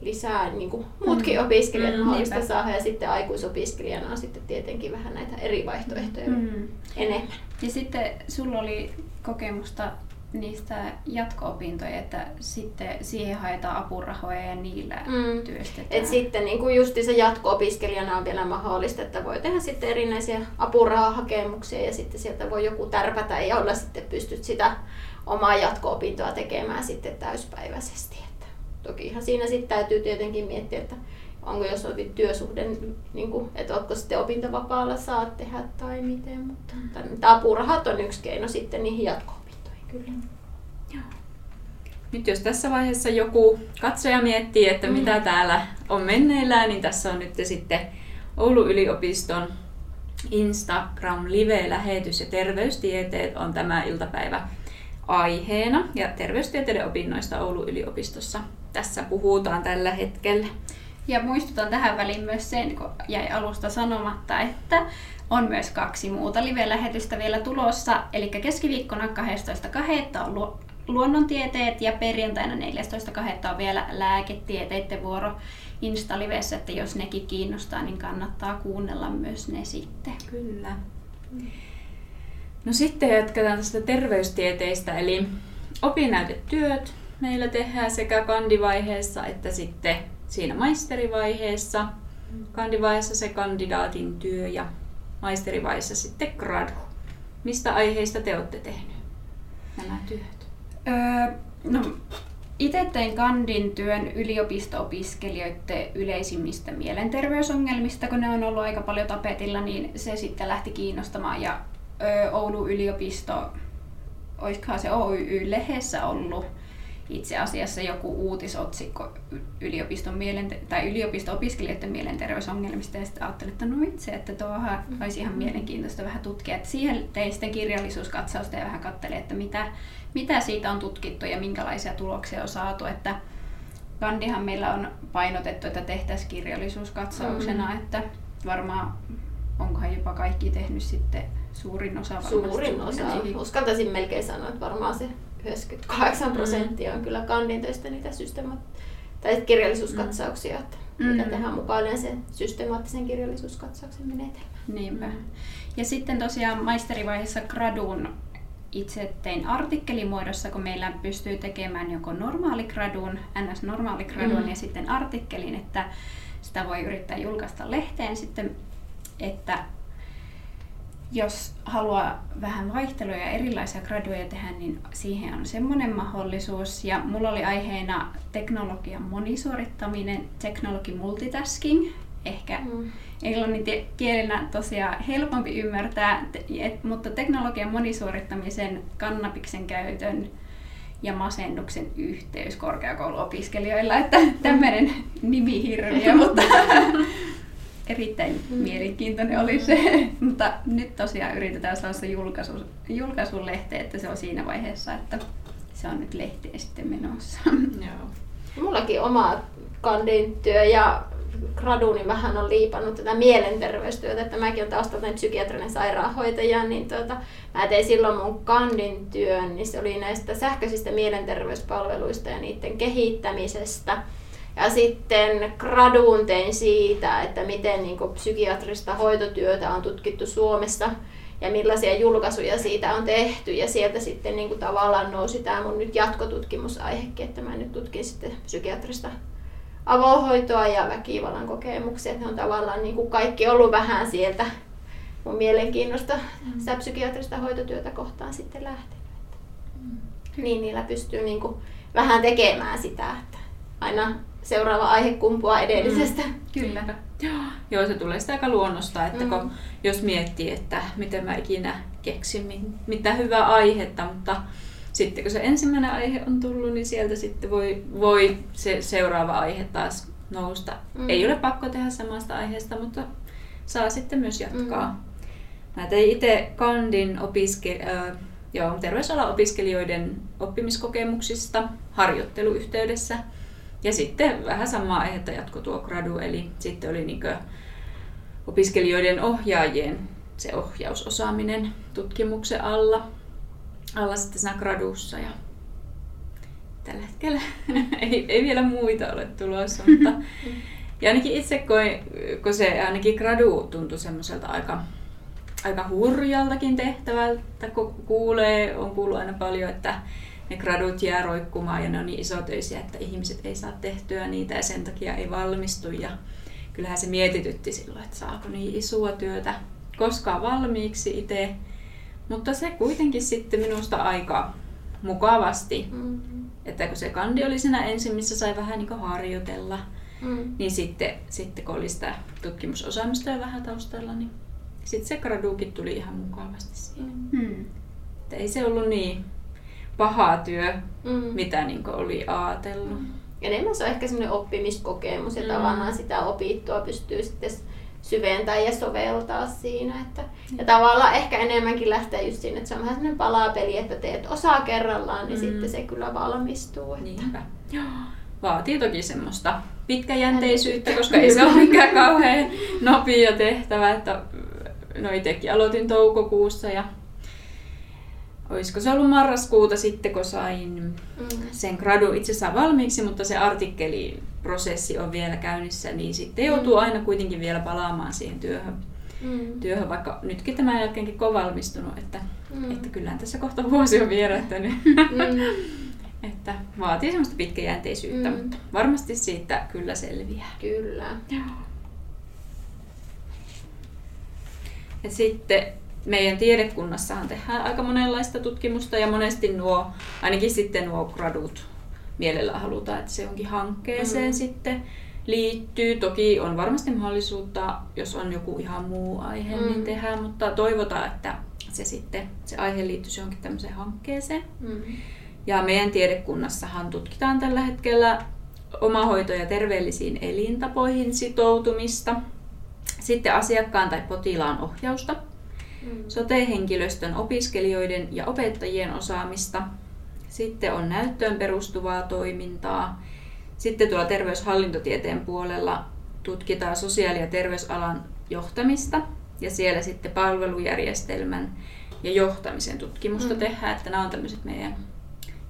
lisää niin kuin muutkin mm. opiskelijat Mm, mahdollista niinpä. saada ja sitten aikuisopiskelijana on sitten tietenkin vähän näitä eri vaihtoehtoja Mm. enemmän. Ja sitten sulla oli kokemusta niistä jatko-opintoja, että sitten siihen haetaan apurahoja ja niillä Mm. työstetään. Et sitten niin kuin justi se jatko-opiskelijana on vielä mahdollista, että voi tehdä sitten erinäisiä apurahahakemuksia ja sitten sieltä voi joku tärpätä ja olla sitten pystyt sitä omaa jatko-opintoa tekemään sitten täyspäiväisesti. Että tokihan siinä sitten täytyy tietenkin miettiä, että onko jos on työsuhde, niin kuin, että oletko sitten opintovapaalla saat tehdä tai miten, mutta tämä apurahat on yksi keino sitten niihin jatko-opintoihin kyllä. Nyt jos tässä vaiheessa joku katsoja miettii, että Mm. mitä täällä on menneillään, niin tässä on nyt sitten Oulun yliopiston Instagram live-lähetys ja terveystieteet on tämä iltapäivä aiheena. Ja terveystieteiden opinnoista Oulun yliopistossa tässä puhutaan tällä hetkellä. Ja muistutan tähän väliin myös sen, kun jäi alusta sanomatta, että on myös kaksi muuta live-lähetystä vielä tulossa. Eli keskiviikkona 12.2. on lu- luonnontieteet ja perjantaina 14.2. on vielä lääketieteiden vuoro Insta-livessä, että jos nekin kiinnostaa, niin kannattaa kuunnella myös ne sitten. Kyllä. No sitten jatketaan tästä terveystieteistä, eli opinnäytetyöt meillä tehdään sekä kandivaiheessa että sitten siinä maisterivaiheessa. Kandivaiheessa se kandidaatin työ ja maisterivaiheessa sitten gradu. Mistä aiheista te olette tehnyt nämä työt? Öö, no, itse tein kandin työn yliopisto-opiskelijoiden yleisimmistä mielenterveysongelmista, kun ne on ollut aika paljon tapetilla, niin se sitten lähti kiinnostamaan. Ja öö, Oulun yliopisto, olisikohan se OYY-lehdessä ollut itse asiassa joku uutisotsikko yliopiston mielente- tai yliopisto-opiskelijoiden mielenterveysongelmista ja sitten ajattelin, että no itse, että tuohan olisi ihan mielenkiintoista vähän tutkia. Että siihen tein sitten kirjallisuuskatsausta ja vähän katselin, että mitä, mitä siitä on tutkittu ja minkälaisia tuloksia on saatu. Että Kandihan meillä on painotettu, että tehtäisiin kirjallisuuskatsauksena, Mm. että varmaan onkohan jopa kaikki tehnyt sitten suurin osa varmasti. Suurin osa. Uskaltaisin melkein sanoa, että varmaan se 98 prosenttia on kyllä kandin töistä niitä systema- tai kirjallisuuskatsauksia, että mitä Mm. tehdään mukaan yleensä systemaattisen kirjallisuuskatsauksen menetelmä. Niinpä. Ja sitten tosiaan maisterivaiheessa gradun itse tein artikkelimuodossa, kun meillä pystyy tekemään joko normaaligradun, ns-normaaligradun Mm. ja sitten artikkelin, että sitä voi yrittää julkaista lehteen sitten, että jos haluaa vähän vaihtelua ja erilaisia graduja tehdä, niin siihen on semmoinen mahdollisuus. Ja mulla oli aiheena teknologian monisuorittaminen, technology multitasking, ehkä Mm. englannin kielenä tosiaan helpompi ymmärtää, et, mutta teknologian monisuorittamisen, kannabiksen käytön ja masennuksen yhteys korkeakouluopiskelijoilla, että tämmöinen nimihirviö, (laughs) mutta erittäin mielenkiintoinen oli se. (laughs) mutta nyt tosiaan yritetään saada se julkaisu, julkaisun lehteen, että se on siinä vaiheessa, että se on nyt lehteen sitten menossa. (laughs) Joo. Mullakin oma kandin työ ja graduni vähän on liipannut tätä mielenterveystyötä, että mäkin olen taustaltani psykiatrinen sairaanhoitaja, niin tuota, mä tein silloin mun kandin työn, niin se oli näistä sähköisistä mielenterveyspalveluista ja niiden kehittämisestä. Ja sitten graduun tein siitä, että miten niin psykiatrista hoitotyötä on tutkittu Suomessa ja millaisia julkaisuja siitä on tehty. Ja sieltä sitten niin kuin tavallaan nousi tämä mun nyt jatkotutkimusaihekin, että mä nyt tutkin sitten psykiatrista avohoitoa ja väkivallan kokemuksia. Ne on tavallaan niin kuin kaikki ollut vähän sieltä mun mielenkiinnosta sitä psykiatrista hoitotyötä kohtaan sitten lähtenyt. Niin niillä pystyy niin kuin vähän tekemään sitä, että aina seuraava aihe kumpuaa edellisestä. Kyllä. Joo, se tulee sitä aika luonnosta, että kun, Mm. jos miettii, että miten mä ikinä keksin mi- mitä hyvää aihetta, mutta sitten kun se ensimmäinen aihe on tullut, niin sieltä sitten voi, voi se seuraava aihe taas nousta. Mm. Ei ole pakko tehdä samasta aiheesta, mutta saa sitten myös jatkaa. Mm. Mä tein itse Kandin opiske- äh, joo, terveysalan opiskelijoiden oppimiskokemuksista harjoitteluyhteydessä. Ja sitten vähän samaa aihetta jatko tuo gradu, eli sitten oli niinkö opiskelijoiden ohjaajien se ohjausosaaminen tutkimuksen alla, alla sitten siinä gradussa. Ja tällä hetkellä (laughs) ei, ei vielä muita ole tulossa, mutta (laughs) ja ainakin itse koin, kun se ainakin gradu tuntui semmoiselta aika, aika hurjaltakin tehtävältä, kun kuulee, on kuullut aina paljon, että ne gradut jää roikkumaan ja ne on niin isotöisiä, että ihmiset ei saa tehtyä niitä ja sen takia ei valmistu. Ja kyllähän se mietitytti silloin, että saako niin isoa työtä koskaan valmiiksi itse. Mutta se kuitenkin sitten minusta aika mukavasti, mm-hmm. että kun se kandi oli siinä ensin, missä sai vähän niin harjoitella, mm. niin sitten, sitten kun oli sitä tutkimusosaamista ja vähän taustalla, niin sitten se graduukin tuli ihan mukavasti siihen. Mm. Että ei se ollut niin paha työ, mm. mitä niin oli ajatellut. Mm. Enemmän se on ehkä semmoinen oppimiskokemus ja mm. tavallaan sitä opittua pystyy sitten syventää ja soveltaa siinä. Että, mm. ja tavallaan ehkä enemmänkin lähtee just siinä, että se on vähän semmoinen palapeli, että teet osaa kerrallaan, niin mm. sitten se kyllä valmistuu. Että... Niinpä. Vaatii toki semmoista pitkäjänteisyyttä, koska ei se ole (laughs) mikään kauhean nopea tehtävä. Että, no itsekin aloitin toukokuussa ja olisiko se ollut marraskuuta sitten, kun sain mm. sen gradu itse asiassa valmiiksi, mutta se artikkeliprosessi on vielä käynnissä, niin sitten joutuu mm. aina kuitenkin vielä palaamaan siihen työhön. Mm. työhön, vaikka nytkin tämän jälkeenkin kun on valmistunut, että, mm. että kyllähän tässä kohta vuosi on vierähtänyt. Mm. (laughs) että vaatii semmoista pitkäjänteisyyttä, mm. mutta varmasti siitä kyllä selviää. Kyllä. Ja sitten meidän tiedekunnassahan tehdään aika monenlaista tutkimusta ja monesti nuo, ainakin sitten nuo gradut mielellä halutaan, että se onkin hankkeeseen mm. sitten liittyy. Toki on varmasti mahdollisuutta, jos on joku ihan muu aihe, niin mm. niin tehdään, mutta toivotaan, että se sitten se aihe liittyisi johonkin tämmöiseen hankkeeseen. Mm. Ja meidän tiedekunnassahan tutkitaan tällä hetkellä omahoito- ja terveellisiin elintapoihin sitoutumista, sitten asiakkaan tai potilaan ohjausta, mm. sote-henkilöstön, opiskelijoiden ja opettajien osaamista, sitten on näyttöön perustuvaa toimintaa, sitten tuolla terveyshallintotieteen puolella tutkitaan sosiaali- ja terveysalan johtamista ja siellä sitten palvelujärjestelmän ja johtamisen tutkimusta mm. tehdään, että nämä on tämmöiset meidän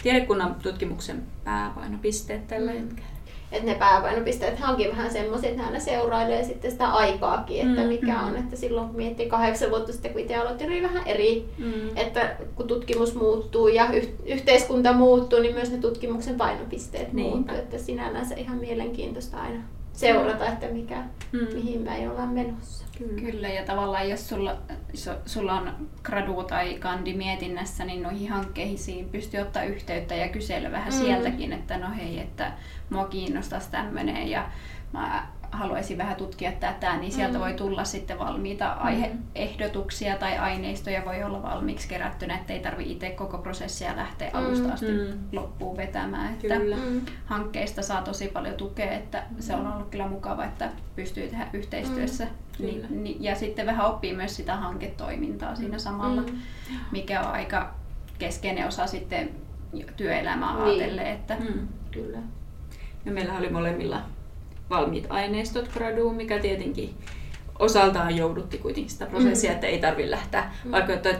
tiedekunnan tutkimuksen pääpainopisteet tällä mm. hetkellä. Että ne pääpainopisteet onkin vähän semmoisia, että aina seurailee sitten sitä aikaakin, että mm, mikä mm. on. Että silloin kun miettii kahdeksan vuotta sitten, kun itse aloitin, oli vähän eri. Mm. Että kun tutkimus muuttuu ja yh- yhteiskunta muuttuu, niin myös ne tutkimuksen painopisteet Niinpä. muuttuu. Että sinällään se ihan mielenkiintoista aina seurata, että mikä, mm. mihin me ollaan menossa. Kyllä. Kyllä, ja tavallaan jos sulla, sulla on gradu tai kandi mietinnässä, niin noihin hankkeisiin pystyy ottaa yhteyttä ja kysellä vähän mm. sieltäkin, että no hei, että mua kiinnostaisi tämmöinen ja mä haluaisin vähän tutkia tätä, niin sieltä mm. voi tulla sitten valmiita mm. aiheehdotuksia tai aineistoja voi olla valmiiksi kerättynä, ettei tarvi itse koko prosessia lähteä mm. alusta asti mm. loppuun vetämään. Että kyllä. Mm. Hankkeista saa tosi paljon tukea, että se on ollut kyllä mukava, että pystyy tehdä yhteistyössä. Mm. Ni, ni, ja sitten vähän oppii myös sitä hanketoimintaa siinä samalla, mm. mikä on aika keskeinen osa sitten työelämää niin. ajatellen. Että... Mm. Kyllä. Ja meillä oli molemmilla valmiit aineistot graduun, mikä tietenkin osaltaan joudutti kuitenkin sitä prosessia, mm. että ei tarvitse lähteä mm. vaikka että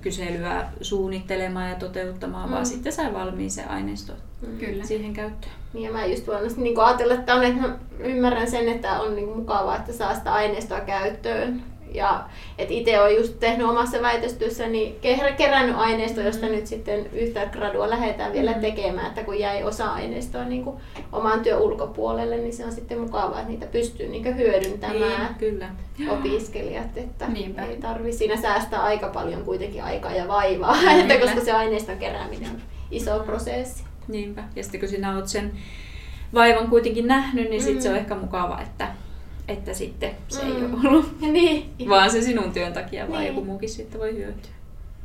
kyselyä suunnittelemaan ja toteuttamaan, mm. vaan sitten sai valmiin se aineisto mm. Kyllä. siihen käyttöön. Niin ja mä just luonnollisesti niin ajatella, että, on, että mä ymmärrän sen, että on niin mukavaa, että saa sitä aineistoa käyttöön ja et itse olen just tehnyt omassa väitöstyössä niin kerännyt aineistoa, josta nyt sitten yhtä gradua lähdetään vielä mm. tekemään, että kun jäi osa aineistoa niin kuin oman työn ulkopuolelle, niin se on sitten mukavaa, että niitä pystyy niin hyödyntämään niin, kyllä. opiskelijat, että Niinpä. ei tarvi siinä säästää aika paljon kuitenkin aikaa ja vaivaa, että koska se aineiston kerääminen on iso prosessi. Niinpä, ja sitten kun sinä olet sen vaivan kuitenkin nähnyt, niin mm. sitten se on ehkä mukava, että että sitten se mm. ei ole ollut (laughs) niin. vaan se sinun työn takia, vaan niin. joku muukin sitten voi hyötyä.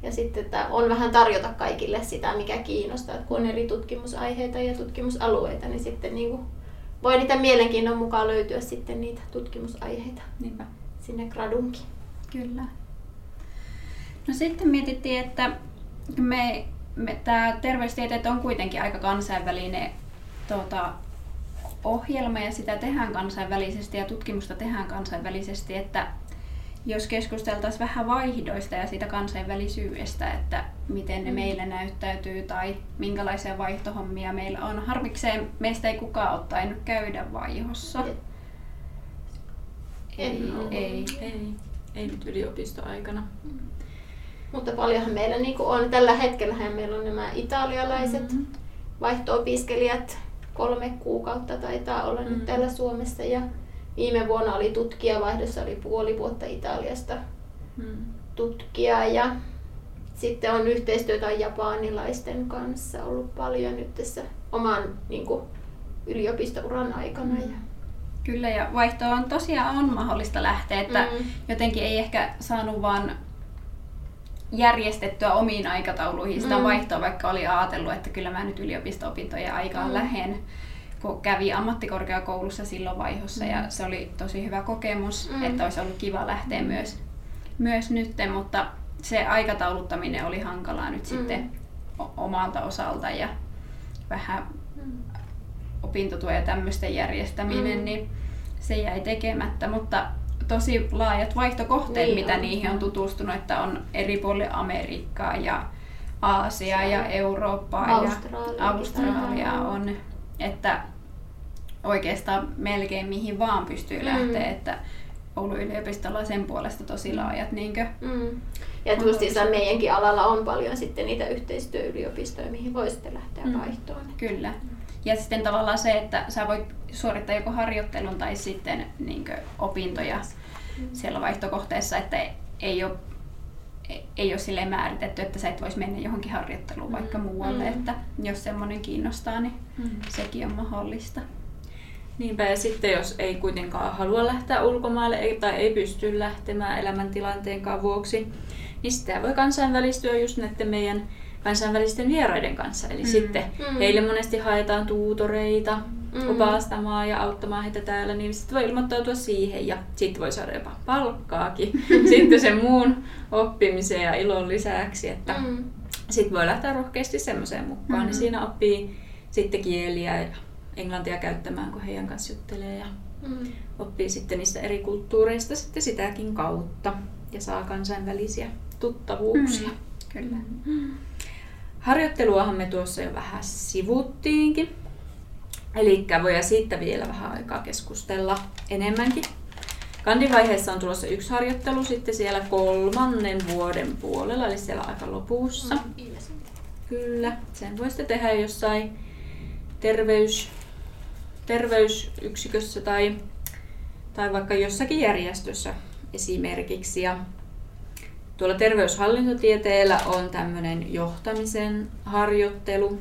Ja sitten että on vähän tarjota kaikille sitä, mikä kiinnostaa. Että kun on eri tutkimusaiheita ja tutkimusalueita, niin sitten niin kuin voi niitä mielenkiinnon mukaan löytyä sitten niitä tutkimusaiheita Niinpä. sinne gradunkin. Kyllä. No sitten mietittiin, että me, me tämä terveystieteet on kuitenkin aika kansainvälinen tuota, ohjelma ja sitä tehdään kansainvälisesti ja tutkimusta tehdään kansainvälisesti, että jos keskusteltaisiin vähän vaihdoista ja siitä kansainvälisyydestä, että miten ne mm. meillä näyttäytyy tai minkälaisia vaihtohommia meillä on. Harmikseen meistä ei kukaan ole tainnut käydä vaihossa. Ei, ei, ei, ei nyt yliopistoaikana. Mm. Mutta paljonhan meillä niin on, tällä hetkellä meillä on nämä italialaiset mm-hmm. vaihto-opiskelijat, kolme kuukautta taitaa olla mm-hmm. nyt täällä Suomessa ja viime vuonna oli tutkijavaihdossa, oli puoli vuotta Italiasta mm-hmm. tutkija ja sitten on yhteistyötä japanilaisten kanssa ollut paljon nyt tässä oman niin kuin, yliopistouran aikana. Ja Kyllä, ja vaihtoa on tosiaan on mahdollista lähteä, että mm. jotenkin ei ehkä saanut vaan järjestettyä omiin aikatauluihin sitä mm. vaihtoa, vaikka oli ajatellut, että kyllä mä nyt yliopisto-opintojen aikaan mm. lähen, kun kävi ammattikorkeakoulussa silloin vaihossa mm. ja se oli tosi hyvä kokemus, mm. että olisi ollut kiva lähteä mm. myös, myös nyt, mutta se aikatauluttaminen oli hankalaa nyt mm. sitten omalta osalta ja vähän mm. opintotuen ja tämmöisten järjestäminen, mm. niin se jäi tekemättä, mutta tosi laajat vaihtokohteet, niin mitä on. niihin on tutustunut, että on eri puolille Amerikkaa ja Aasia ja Eurooppaa Australia ja Australia on, että oikeastaan melkein mihin vaan pystyy mm. lähteä, että Oulun yliopistolla sen puolesta tosi laajat. Niinkö, mm. Ja justiinsa meidänkin alalla on paljon sitten niitä yhteistyöyliopistoja, mihin voi sitten lähteä mm. vaihtoon. Kyllä. Ja sitten tavallaan se, että sä voit suorittaa joko harjoittelun tai sitten niin opintoja mm. siellä vaihtokohteessa, että ei ole, ei ole silleen määritetty, että sä et voisi mennä johonkin harjoitteluun mm. vaikka muualle, mm. että jos semmoinen kiinnostaa, niin mm. sekin on mahdollista. Niinpä, ja sitten jos ei kuitenkaan halua lähteä ulkomaille tai ei pysty lähtemään elämäntilanteenkaan vuoksi, niin sitä voi kansainvälistyä just näiden meidän kansainvälisten vieraiden kanssa. Eli mm. sitten mm. heille monesti haetaan tuutoreita mm. opastamaan ja auttamaan heitä täällä, niin sitten voi ilmoittautua siihen ja sitten voi saada jopa palkkaakin (laughs) sitten sen muun oppimisen ja ilon lisäksi, että mm. sitten voi lähteä rohkeasti semmoiseen mukaan, mm. niin siinä oppii sitten kieliä ja englantia käyttämään, kun heidän kanssa juttelee ja mm. oppii sitten niistä eri kulttuureista sitten sitäkin kautta ja saa kansainvälisiä tuttavuuksia. Mm. Kyllä. Mm. Harjoitteluahan me tuossa jo vähän sivuttiinkin. Eli voi siitä vielä vähän aikaa keskustella enemmänkin. Kandivaiheessa on tulossa yksi harjoittelu sitten siellä kolmannen vuoden puolella, eli siellä aika lopussa. Kyllä, sen voi sitten tehdä jossain terveys, terveysyksikössä tai, tai vaikka jossakin järjestössä esimerkiksi. Ja Tuolla terveyshallintotieteellä on tämmöinen johtamisen harjoittelu.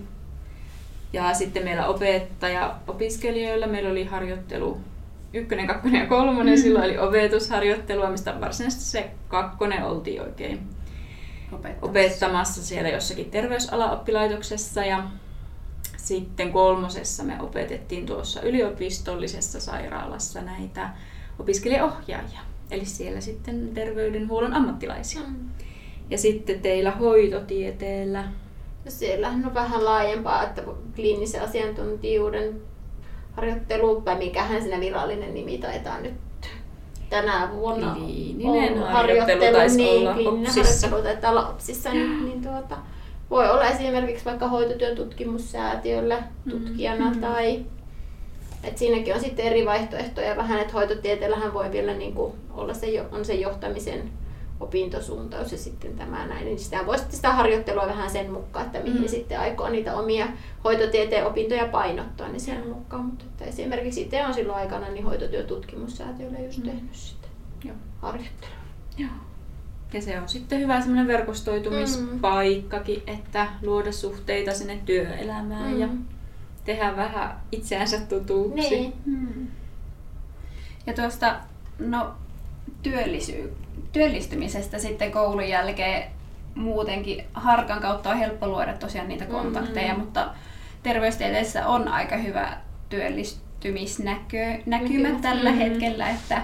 Ja sitten meillä opettaja-opiskelijoilla meillä oli harjoittelu ykkönen, kakkonen ja kolmonen. Mm. Silloin oli opetusharjoittelua, mistä varsinaisesti se kakkonen oltiin oikein opettamassa, opettamassa siellä jossakin terveysalaoppilaitoksessa. Ja sitten kolmosessa me opetettiin tuossa yliopistollisessa sairaalassa näitä opiskelijaohjaajia eli siellä sitten terveydenhuollon ammattilaisia. Mm. Ja sitten teillä hoitotieteellä? No siellä on vähän laajempaa, että kliinisen asiantuntijuuden harjoittelu, vai mikähän siinä virallinen nimi taitaa nyt tänä vuonna Kliininen harjoittelu, taisi niin, olla OPSissa. harjoittelu taitaa olla OPSissa, niin, niin tuota, voi olla esimerkiksi vaikka hoitotyön tutkimussäätiöllä tutkijana mm-hmm. tai et siinäkin on sitten eri vaihtoehtoja vähän, että hoitotieteellähän voi vielä niin kuin olla se, on se johtamisen opintosuuntaus ja sitten tämä näin. Niin sitä voi sitten sitä harjoittelua vähän sen mukaan, että mihin mm. sitten aikoo niitä omia hoitotieteen opintoja painottaa, niin sen mukaan. Mutta että esimerkiksi itse on silloin aikana niin hoitotyötutkimussäätiöllä just mm. tehnyt sitä Joo. harjoittelua. Joo. Ja se on sitten hyvä semmoinen verkostoitumispaikkakin, mm. että luoda suhteita sinne työelämään mm. ja tehdä vähän itseänsä tutuksi. Niin. Hmm. Ja tuosta no, työllisy- työllistymisestä sitten koulun jälkeen muutenkin harkan kautta on helppo luoda tosiaan niitä kontakteja, mm-hmm. mutta terveystieteessä on aika hyvä työllistymisnäkymä mm tällä mm-hmm. hetkellä, että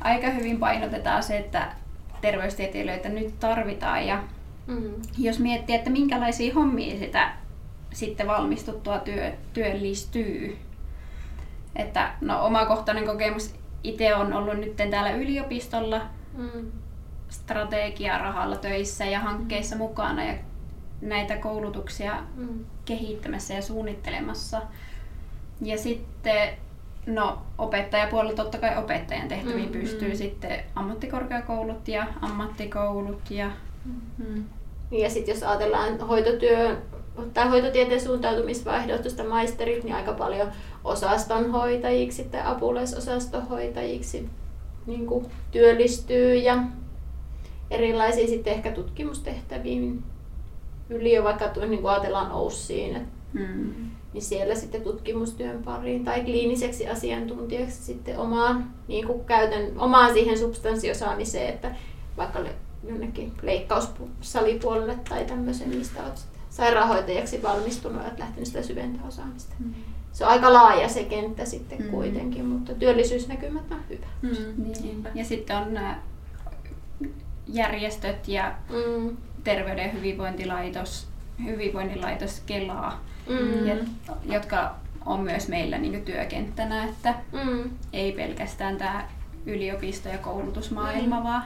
aika hyvin painotetaan se, että terveystieteilijöitä nyt tarvitaan ja mm-hmm. jos miettii, että minkälaisia hommia sitä sitten valmistuttua työ, työllistyy. Että no, omakohtainen kokemus itse on ollut nyt täällä yliopistolla Mm. strategiarahalla töissä ja hankkeissa mukana ja näitä koulutuksia Mm. kehittämässä ja suunnittelemassa. Ja sitten no, opettajapuolella totta kai opettajan tehtäviin Mm, pystyy mm. sitten ammattikorkeakoulut ja ammattikoulut ja Mm. Ja sitten jos ajatellaan hoitotyö tai hoitotieteen suuntautumisvaihdotusta maisterit, niin aika paljon osastonhoitajiksi tai apulaisosastonhoitajiksi niin kuin työllistyy ja erilaisiin sitten ehkä tutkimustehtäviin. Yli, vaikka tuo, niin kuin ajatellaan OUSiin, että mm, niin siellä sitten tutkimustyön pariin tai kliiniseksi asiantuntijaksi sitten omaan, niin kuin käytän, omaan siihen substanssiosaamiseen, että vaikka le, jonnekin leikkaussalipuolelle tai tämmöisen, mistä olet sitten sairaanhoitajaksi valmistunut ja lähtenyt sitä syventää osaamista. Se on aika laaja se kenttä sitten Mm. kuitenkin, mutta työllisyysnäkymät on hyvä. Mm. niin. Niinpä. Ja sitten on nämä järjestöt ja Mm. Terveyden ja hyvinvointilaitos, hyvinvointilaitos Kelaa, Mm. ja, jotka on myös meillä niin työkenttänä, että Mm. ei pelkästään tämä yliopisto- ja koulutusmaailma, vaan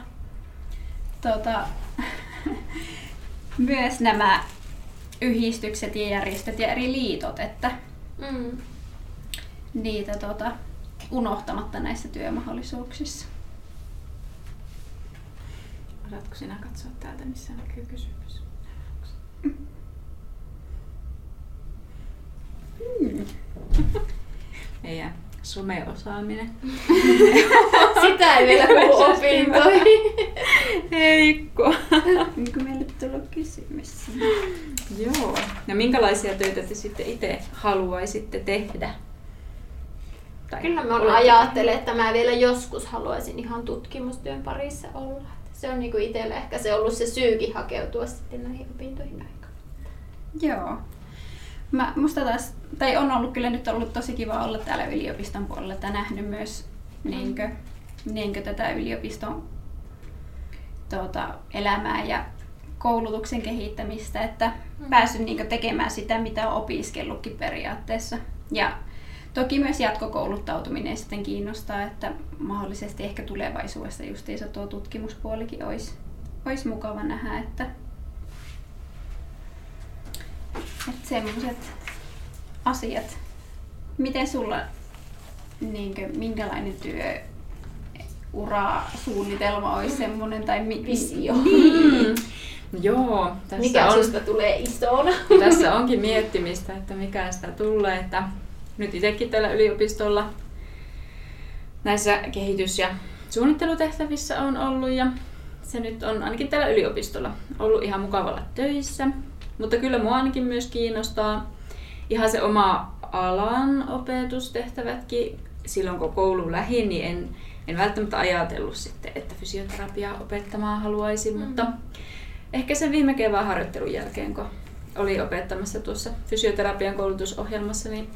tota, (laughs) myös nämä yhdistykset ja järjestöt ja eri liitot, että Mm. niitä tota, unohtamatta näissä työmahdollisuuksissa. Osaatko sinä katsoa täältä, missä näkyy kysymys? Mm. (laughs) Meidän someosaaminen. (laughs) Sitä ei vielä kuulu opintoihin. Heikko. Onko meille tullut kysymys? Joo. No minkälaisia töitä te sitten itse haluaisitte tehdä? Tai Kyllä mä ajattelen, että mä vielä joskus haluaisin ihan tutkimustyön parissa olla. Se on niinku itsellä ehkä se ollut se syykin hakeutua sitten näihin opintoihin aikaan. Joo. Mä, musta taas, tai on ollut kyllä nyt ollut tosi kiva olla täällä yliopiston puolella, että nähnyt myös niinkö, niinkö tätä yliopiston tuota, elämää ja koulutuksen kehittämistä, että Mm. päässyt niinkö tekemään sitä, mitä on opiskellutkin periaatteessa. Ja toki myös jatkokouluttautuminen sitten kiinnostaa, että mahdollisesti ehkä tulevaisuudessa justiinsa tuo tutkimuspuolikin olisi, olisi mukava nähdä, että että semmoiset asiat. Miten sulla, niinkö, minkälainen työ ura suunnitelma olisi semmoinen tai mi- Visio. Mm. Joo, tässä Mikä on, susta tulee isona? tässä onkin miettimistä, että mikä sitä tulee. Että nyt itsekin täällä yliopistolla näissä kehitys- ja suunnittelutehtävissä on ollut ja se nyt on ainakin täällä yliopistolla ollut ihan mukavalla töissä. Mutta kyllä mua ainakin myös kiinnostaa ihan se oma alan opetustehtävätkin. Silloin kun koulu lähin, niin en, en välttämättä ajatellut sitten, että fysioterapiaa opettamaan haluaisin, Mm. mutta ehkä sen viime kevään harjoittelun jälkeen, kun oli opettamassa tuossa fysioterapian koulutusohjelmassa, niin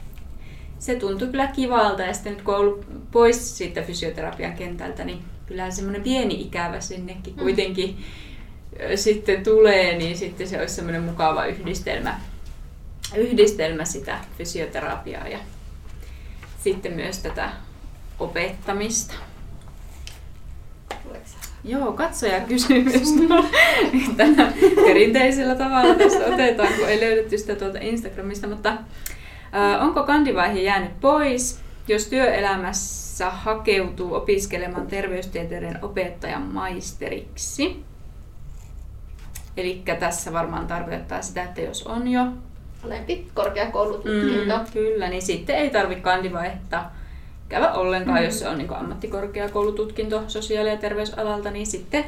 se tuntui kyllä kivalta ja sitten nyt kun on ollut pois siitä fysioterapian kentältä, niin kyllä semmoinen pieni ikävä sinnekin Mm. kuitenkin ö, sitten tulee, niin sitten se olisi semmoinen mukava yhdistelmä, yhdistelmä sitä fysioterapiaa ja sitten myös tätä opettamista. Joo, katsoja kysymys. (laughs) Tällä perinteisellä tavalla tässä otetaan, kun ei löydetty sitä tuolta Instagramista, mutta onko kandivaihe jäänyt pois, jos työelämässä hakeutuu opiskelemaan terveystieteiden opettajan maisteriksi? Eli tässä varmaan tarkoittaa sitä, että jos on jo Alempi korkeakoulututkinto. Mm, kyllä, niin sitten ei tarvitse kandivaihetta käydä ollenkaan, Mm. jos se on niin ammattikorkeakoulututkinto sosiaali- ja terveysalalta, niin sitten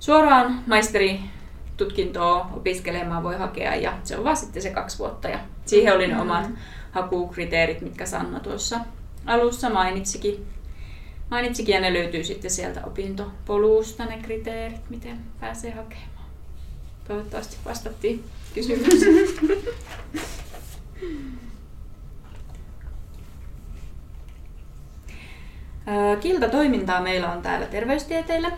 suoraan maisteritutkintoa opiskelemaan voi hakea ja se on vaan sitten se kaksi vuotta ja siihen oli ne Mm. omat hakukriteerit, mitkä Sanna tuossa alussa mainitsikin. Mainitsikin ja ne löytyy sitten sieltä opintopolusta ne kriteerit, miten pääsee hakemaan. Toivottavasti vastattiin kysymykseen. (laughs) Kiltatoimintaa meillä on täällä terveystieteillä.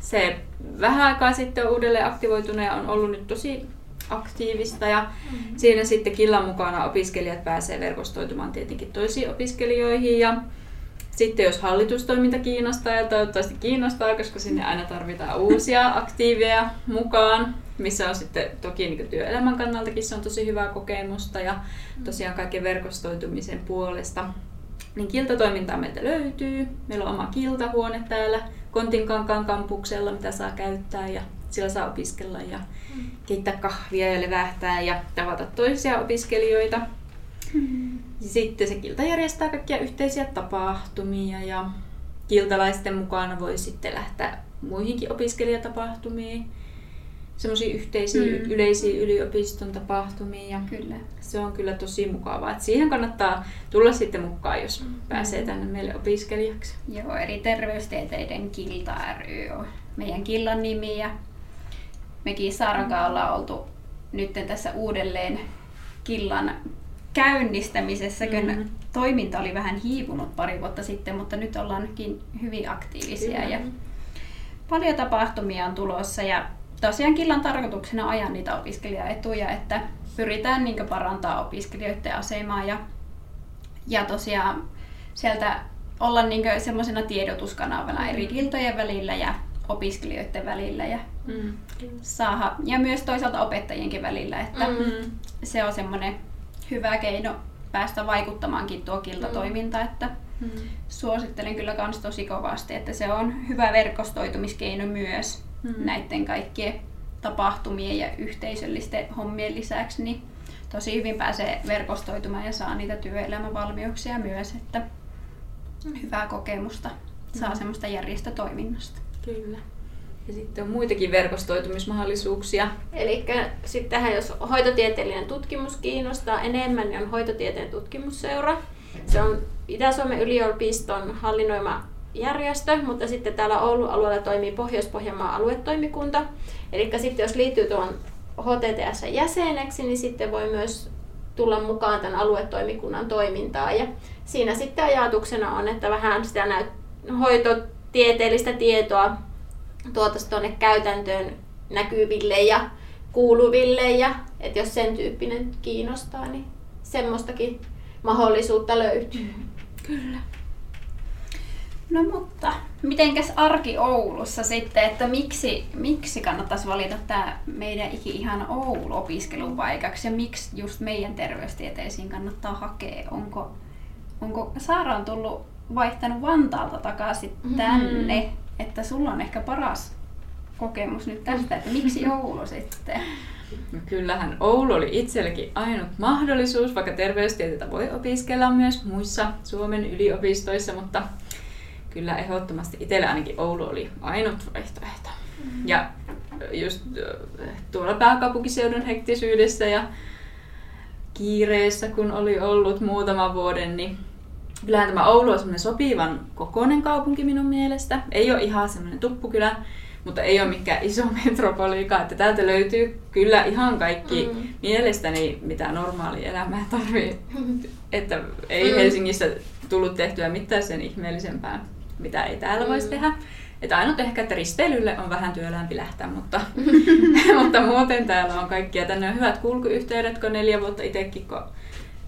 Se vähän aikaa sitten on uudelleen aktivoitunut ja on ollut nyt tosi aktiivista ja Mm. siinä sitten Killan mukana opiskelijat pääsee verkostoitumaan tietenkin toisiin opiskelijoihin ja Sitten jos hallitustoiminta kiinnostaa, ja toivottavasti kiinnostaa, koska sinne aina tarvitaan uusia aktiiveja mukaan, missä on sitten toki niin työelämän kannaltakin se on tosi hyvää kokemusta ja tosiaan kaiken verkostoitumisen puolesta. Niin kiltatoimintaa meiltä löytyy. Meillä on oma kiltahuone täällä Kontinkankaan kampuksella, mitä saa käyttää ja sillä saa opiskella ja keittää kahvia ja levähtää ja tavata toisia opiskelijoita. Sitten se kilta järjestää kaikkia yhteisiä tapahtumia ja kiltalaisten mukana voi sitten lähteä muihinkin opiskelijatapahtumiin, semmoisiin yhteisiin mm. yleisiin yliopiston tapahtumiin ja Kyllä. se on kyllä tosi mukavaa. Et siihen kannattaa tulla sitten mukaan, jos mm. pääsee tänne meille opiskelijaksi. Joo, eri terveystieteiden kilta ry on meidän killan nimi ja mekin Saarankaan ollaan oltu nyt tässä uudelleen killan käynnistämisessä, kun Mhm. toiminta oli vähän hiipunut pari vuotta sitten, mutta nyt ollaankin hyvin aktiivisia Kyllä. ja paljon tapahtumia on tulossa ja tosiaan killan tarkoituksena on ajaa niitä opiskelijaetuja, että pyritään niin parantaa opiskelijoiden asemaa ja, ja tosiaan sieltä olla niin semmoisena tiedotuskanavana eri kiltojen välillä ja opiskelijoiden välillä ja Mm. saada, ja myös toisaalta opettajienkin välillä, että Mm. Mm. se on semmoinen hyvä keino päästä vaikuttamaankin tuo kiltatoiminta, että Mm. suosittelen kyllä kans tosi kovasti, että se on hyvä verkostoitumiskeino myös Mm. näiden kaikkien tapahtumien ja yhteisöllisten hommien lisäksi, niin tosi hyvin pääsee verkostoitumaan ja saa niitä työelämävalmiuksia myös, että hyvää kokemusta saa semmoista järjestötoiminnasta. Kyllä. Ja sitten on muitakin verkostoitumismahdollisuuksia. Eli sittenhän jos hoitotieteellinen tutkimus kiinnostaa enemmän, niin on hoitotieteen tutkimusseura. Se on Itä-Suomen yliopiston hallinnoima järjestö, mutta sitten täällä Oulun alueella toimii Pohjois-Pohjanmaan aluetoimikunta. Eli sitten jos liittyy tuon HTTS jäseneksi, niin sitten voi myös tulla mukaan tämän aluetoimikunnan toimintaan. Ja siinä sitten ajatuksena on, että vähän sitä näyt- hoitotieteellistä tietoa tuotaisiin tuonne käytäntöön näkyville ja kuuluville ja että jos sen tyyppinen kiinnostaa, niin semmoistakin mahdollisuutta löytyy. Kyllä. No mutta, mitenkäs arki Oulussa sitten, että miksi, miksi kannattaisi valita tämä meidän iki ihan Oulu opiskelupaikaksi ja miksi just meidän terveystieteisiin kannattaa hakea? Onko, onko Saara on tullut vaihtanut Vantaalta takaisin tänne, että sulla on ehkä paras kokemus nyt tästä, että miksi Oulu sitten? No kyllähän Oulu oli itsellekin ainut mahdollisuus, vaikka terveystieteitä voi opiskella myös muissa Suomen yliopistoissa, mutta kyllä ehdottomasti itsellä ainakin Oulu oli ainut vaihtoehto. Ja just tuolla pääkaupunkiseudun hektisyydessä ja kiireessä, kun oli ollut muutaman vuoden, niin kyllähän tämä Oulu on semmoinen sopivan kokoinen kaupunki minun mielestä. Ei ole ihan semmoinen tuppukylä, mutta ei ole mikään iso (laughs) metropoliika, että täältä löytyy kyllä ihan kaikki mm. mielestäni, mitä normaali elämää tarvii. (laughs) Että ei Mm. Helsingissä tullut tehtyä mitään sen ihmeellisempää, mitä ei täällä Mm. voisi tehdä. Että ainut ehkä, että risteilylle on vähän työlämpi lähteä, mutta, (laughs) (laughs) mutta muuten täällä on kaikkia. Tänne on hyvät kulkuyhteydet, kun neljä vuotta itsekin, kun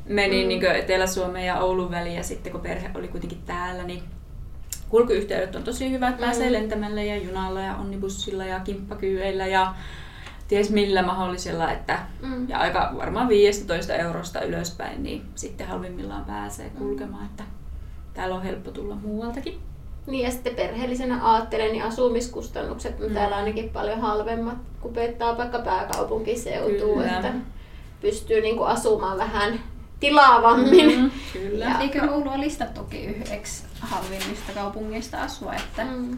menin Mm. mm. niin Etelä-Suomen ja Oulun väliin ja sitten kun perhe oli kuitenkin täällä, niin kulkuyhteydet on tosi hyvät. Mm. Pääsee lentämällä ja junalla ja onnibussilla ja kimppakyyillä ja ties millä mahdollisella. Että, Mm. ja aika varmaan 15 eurosta ylöspäin, niin sitten halvimmillaan pääsee kulkemaan. Että täällä on helppo tulla muualtakin. Niin ja sitten perheellisenä ajattelen, niin asumiskustannukset on Mm. täällä ainakin paljon halvemmat, kun pettää vaikka pääkaupunkiseutuu, Kyllä. että pystyy niinku asumaan vähän tilaavammin. Mm, (laughs) kyllä. Ja- Eikö Oulu ole listattukin yhdeksi halvimmista kaupungeista asua, että Mm.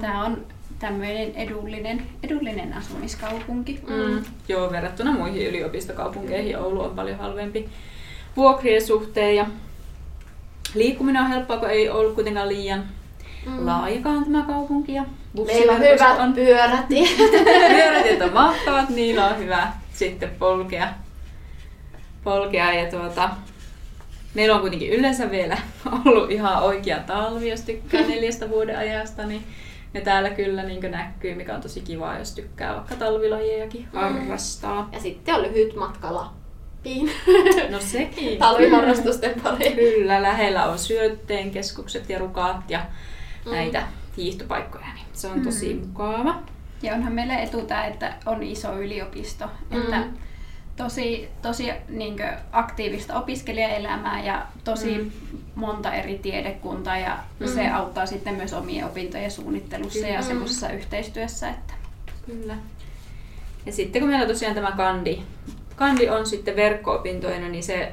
tämä on tämmöinen edullinen, edullinen asumiskaupunki. Mm. Joo, verrattuna muihin yliopistokaupunkeihin Oulu on paljon halvempi vuokrien suhteen ja liikkuminen on helppoa, kun ei ollut kuitenkaan liian Mm. laajakaan tämä kaupunki. Ja Meillä on hyvät on pyörätiet. (laughs) pyörätiet on mahtavat, niillä on hyvä sitten polkea. polkea ja tuota, meillä on kuitenkin yleensä vielä ollut ihan oikea talvi, jos tykkää (laughs) neljästä vuoden ajasta, niin ne täällä kyllä niin näkyy, mikä on tosi kiva, jos tykkää vaikka talvilajejakin harrastaa. Ja sitten on lyhyt matka Lappiin. (laughs) No sekin. talviharrastusten pariin. Kyllä, lähellä on syötteen keskukset ja rukaat ja Mm. näitä hiihtopaikkoja, niin se on tosi mukava. Ja onhan meillä etu tää, että on iso yliopisto. Mm. Että tosi, tosi niin aktiivista opiskelijaelämää ja tosi Mm. monta eri tiedekuntaa ja Mm. se auttaa sitten myös omien opintojen suunnittelussa ja Mm. semmoisessa yhteistyössä. Että. Kyllä. Ja sitten kun meillä tosiaan tämä kandi, kandi on sitten verkko-opintoina, niin se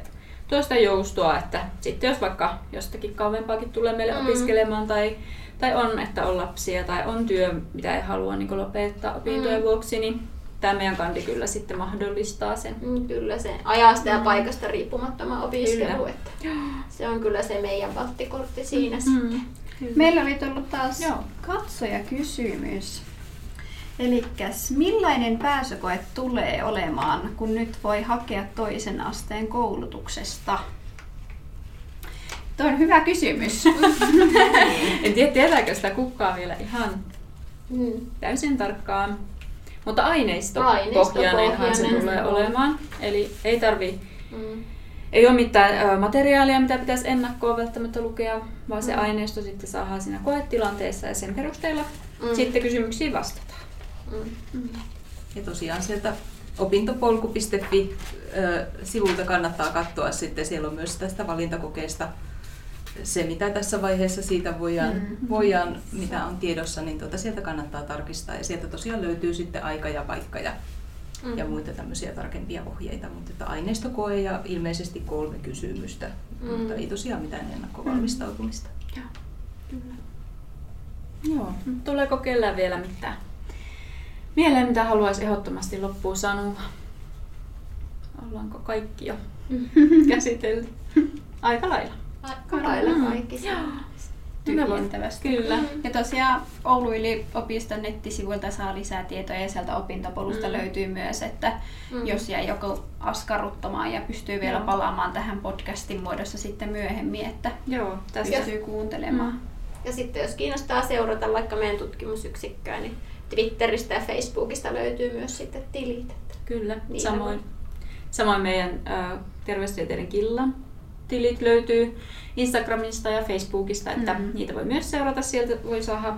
tuo sitä joustoa, että sitten jos vaikka jostakin kauempaakin tulee meille Mm. opiskelemaan tai, tai on, että on lapsia tai on työ, mitä ei halua niin lopettaa opintojen Mm. vuoksi, niin tämä meidän kandi kyllä sitten mahdollistaa sen. Mm, Kyllä se ajasta ja Mm. paikasta riippumattoman opiskelu. Että se on kyllä se meidän valttikortti siinä. Mm. Kyllä. Meillä oli tullut taas Joo. katsojakysymys. Eli millainen pääsykoe tulee olemaan, kun nyt voi hakea toisen asteen koulutuksesta? Tuo on hyvä kysymys. (laughs) En tiedä, tietääkö sitä kukaan vielä ihan Mm. täysin tarkkaan. Mutta aineisto, Aineistopohjainenhan se tulee olemaan. Eli ei tarvi, Mm. ei ole mitään materiaalia, mitä pitäisi ennakkoon välttämättä lukea, vaan se Mm. aineisto sitten saadaan siinä koetilanteessa ja sen perusteella Mm. sitten kysymyksiin vastataan. Mm. Ja tosiaan sieltä opintopolku.fi ö, sivulta kannattaa katsoa sitten. Siellä on myös tästä valintakokeesta se, mitä tässä vaiheessa siitä voidaan, Mm. voidaan mitä on tiedossa, niin tuota, sieltä kannattaa tarkistaa. Ja sieltä tosiaan löytyy sitten aika ja paikka ja, Mm. ja muita tämmöisiä tarkempia ohjeita. Mutta että aineistokoe ja ilmeisesti kolme kysymystä, Mm. mutta ei tosiaan mitään ennakkovalmistautumista. Joo. Tuleeko kellään vielä mitään mieleen, mitä haluaisi ehdottomasti loppuun sanoa? Ollaanko kaikki jo (laughs) käsitelty? Aika lailla. Aika lailla Mm. kaikki. se. Tyhjentävästi. Kyllä. Ja tosiaan Oulun yliopiston nettisivuilta saa lisää tietoja ja sieltä opintopolusta Mm. löytyy myös, että Mm. jos jäi joku askarruttamaan ja pystyy vielä Joo. palaamaan tähän podcastin muodossa sitten myöhemmin, että Joo, tästä pystyy kuuntelemaan. Ja sitten jos kiinnostaa seurata vaikka meidän tutkimusyksikköä, niin Twitteristä ja Facebookista löytyy myös sitten tilit. Kyllä, Niin samoin. Samoin meidän ä, terveystieteiden killan tilit löytyy Instagramista ja Facebookista, että Mhm. niitä voi myös seurata. Sieltä voi saada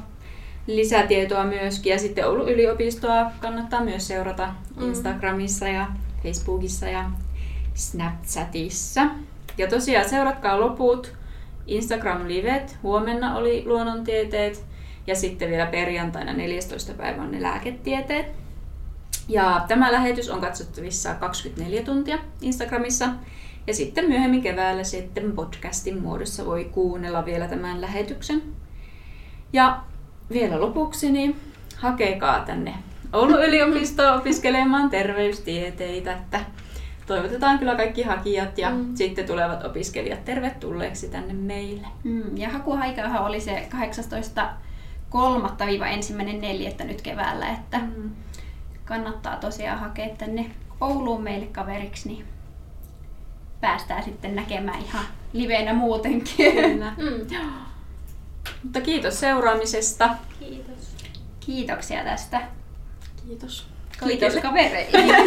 lisätietoa myöskin. Ja sitten Oulun yliopistoa kannattaa myös seurata Mm. Instagramissa ja Facebookissa ja Snapchatissa. Ja tosiaan seuratkaa loput Instagram-livet. Huomenna oli luonnontieteet ja sitten vielä perjantaina 14. päivä on ne lääketieteet. Ja tämä lähetys on katsottavissa 24 tuntia Instagramissa. Ja sitten myöhemmin keväällä sitten podcastin muodossa voi kuunnella vielä tämän lähetyksen. Ja vielä lopuksi, niin hakekaa tänne Oulun (laughs) yliopistoon opiskelemaan terveystieteitä, että toivotetaan kyllä kaikki hakijat ja Mm. sitten tulevat opiskelijat tervetulleeksi tänne meille. Mm, ja hakuaikahan oli se 18.3.–1.4. nyt keväällä, että Mm. kannattaa tosiaan hakea tänne Ouluun meille kaveriksi, niin päästään sitten näkemään ihan liveenä muutenkin. Kyllä. (laughs) Mm. Mutta kiitos seuraamisesta. Kiitos. Kiitoksia tästä. Kiitos. Kiitos kavereille. (laughs)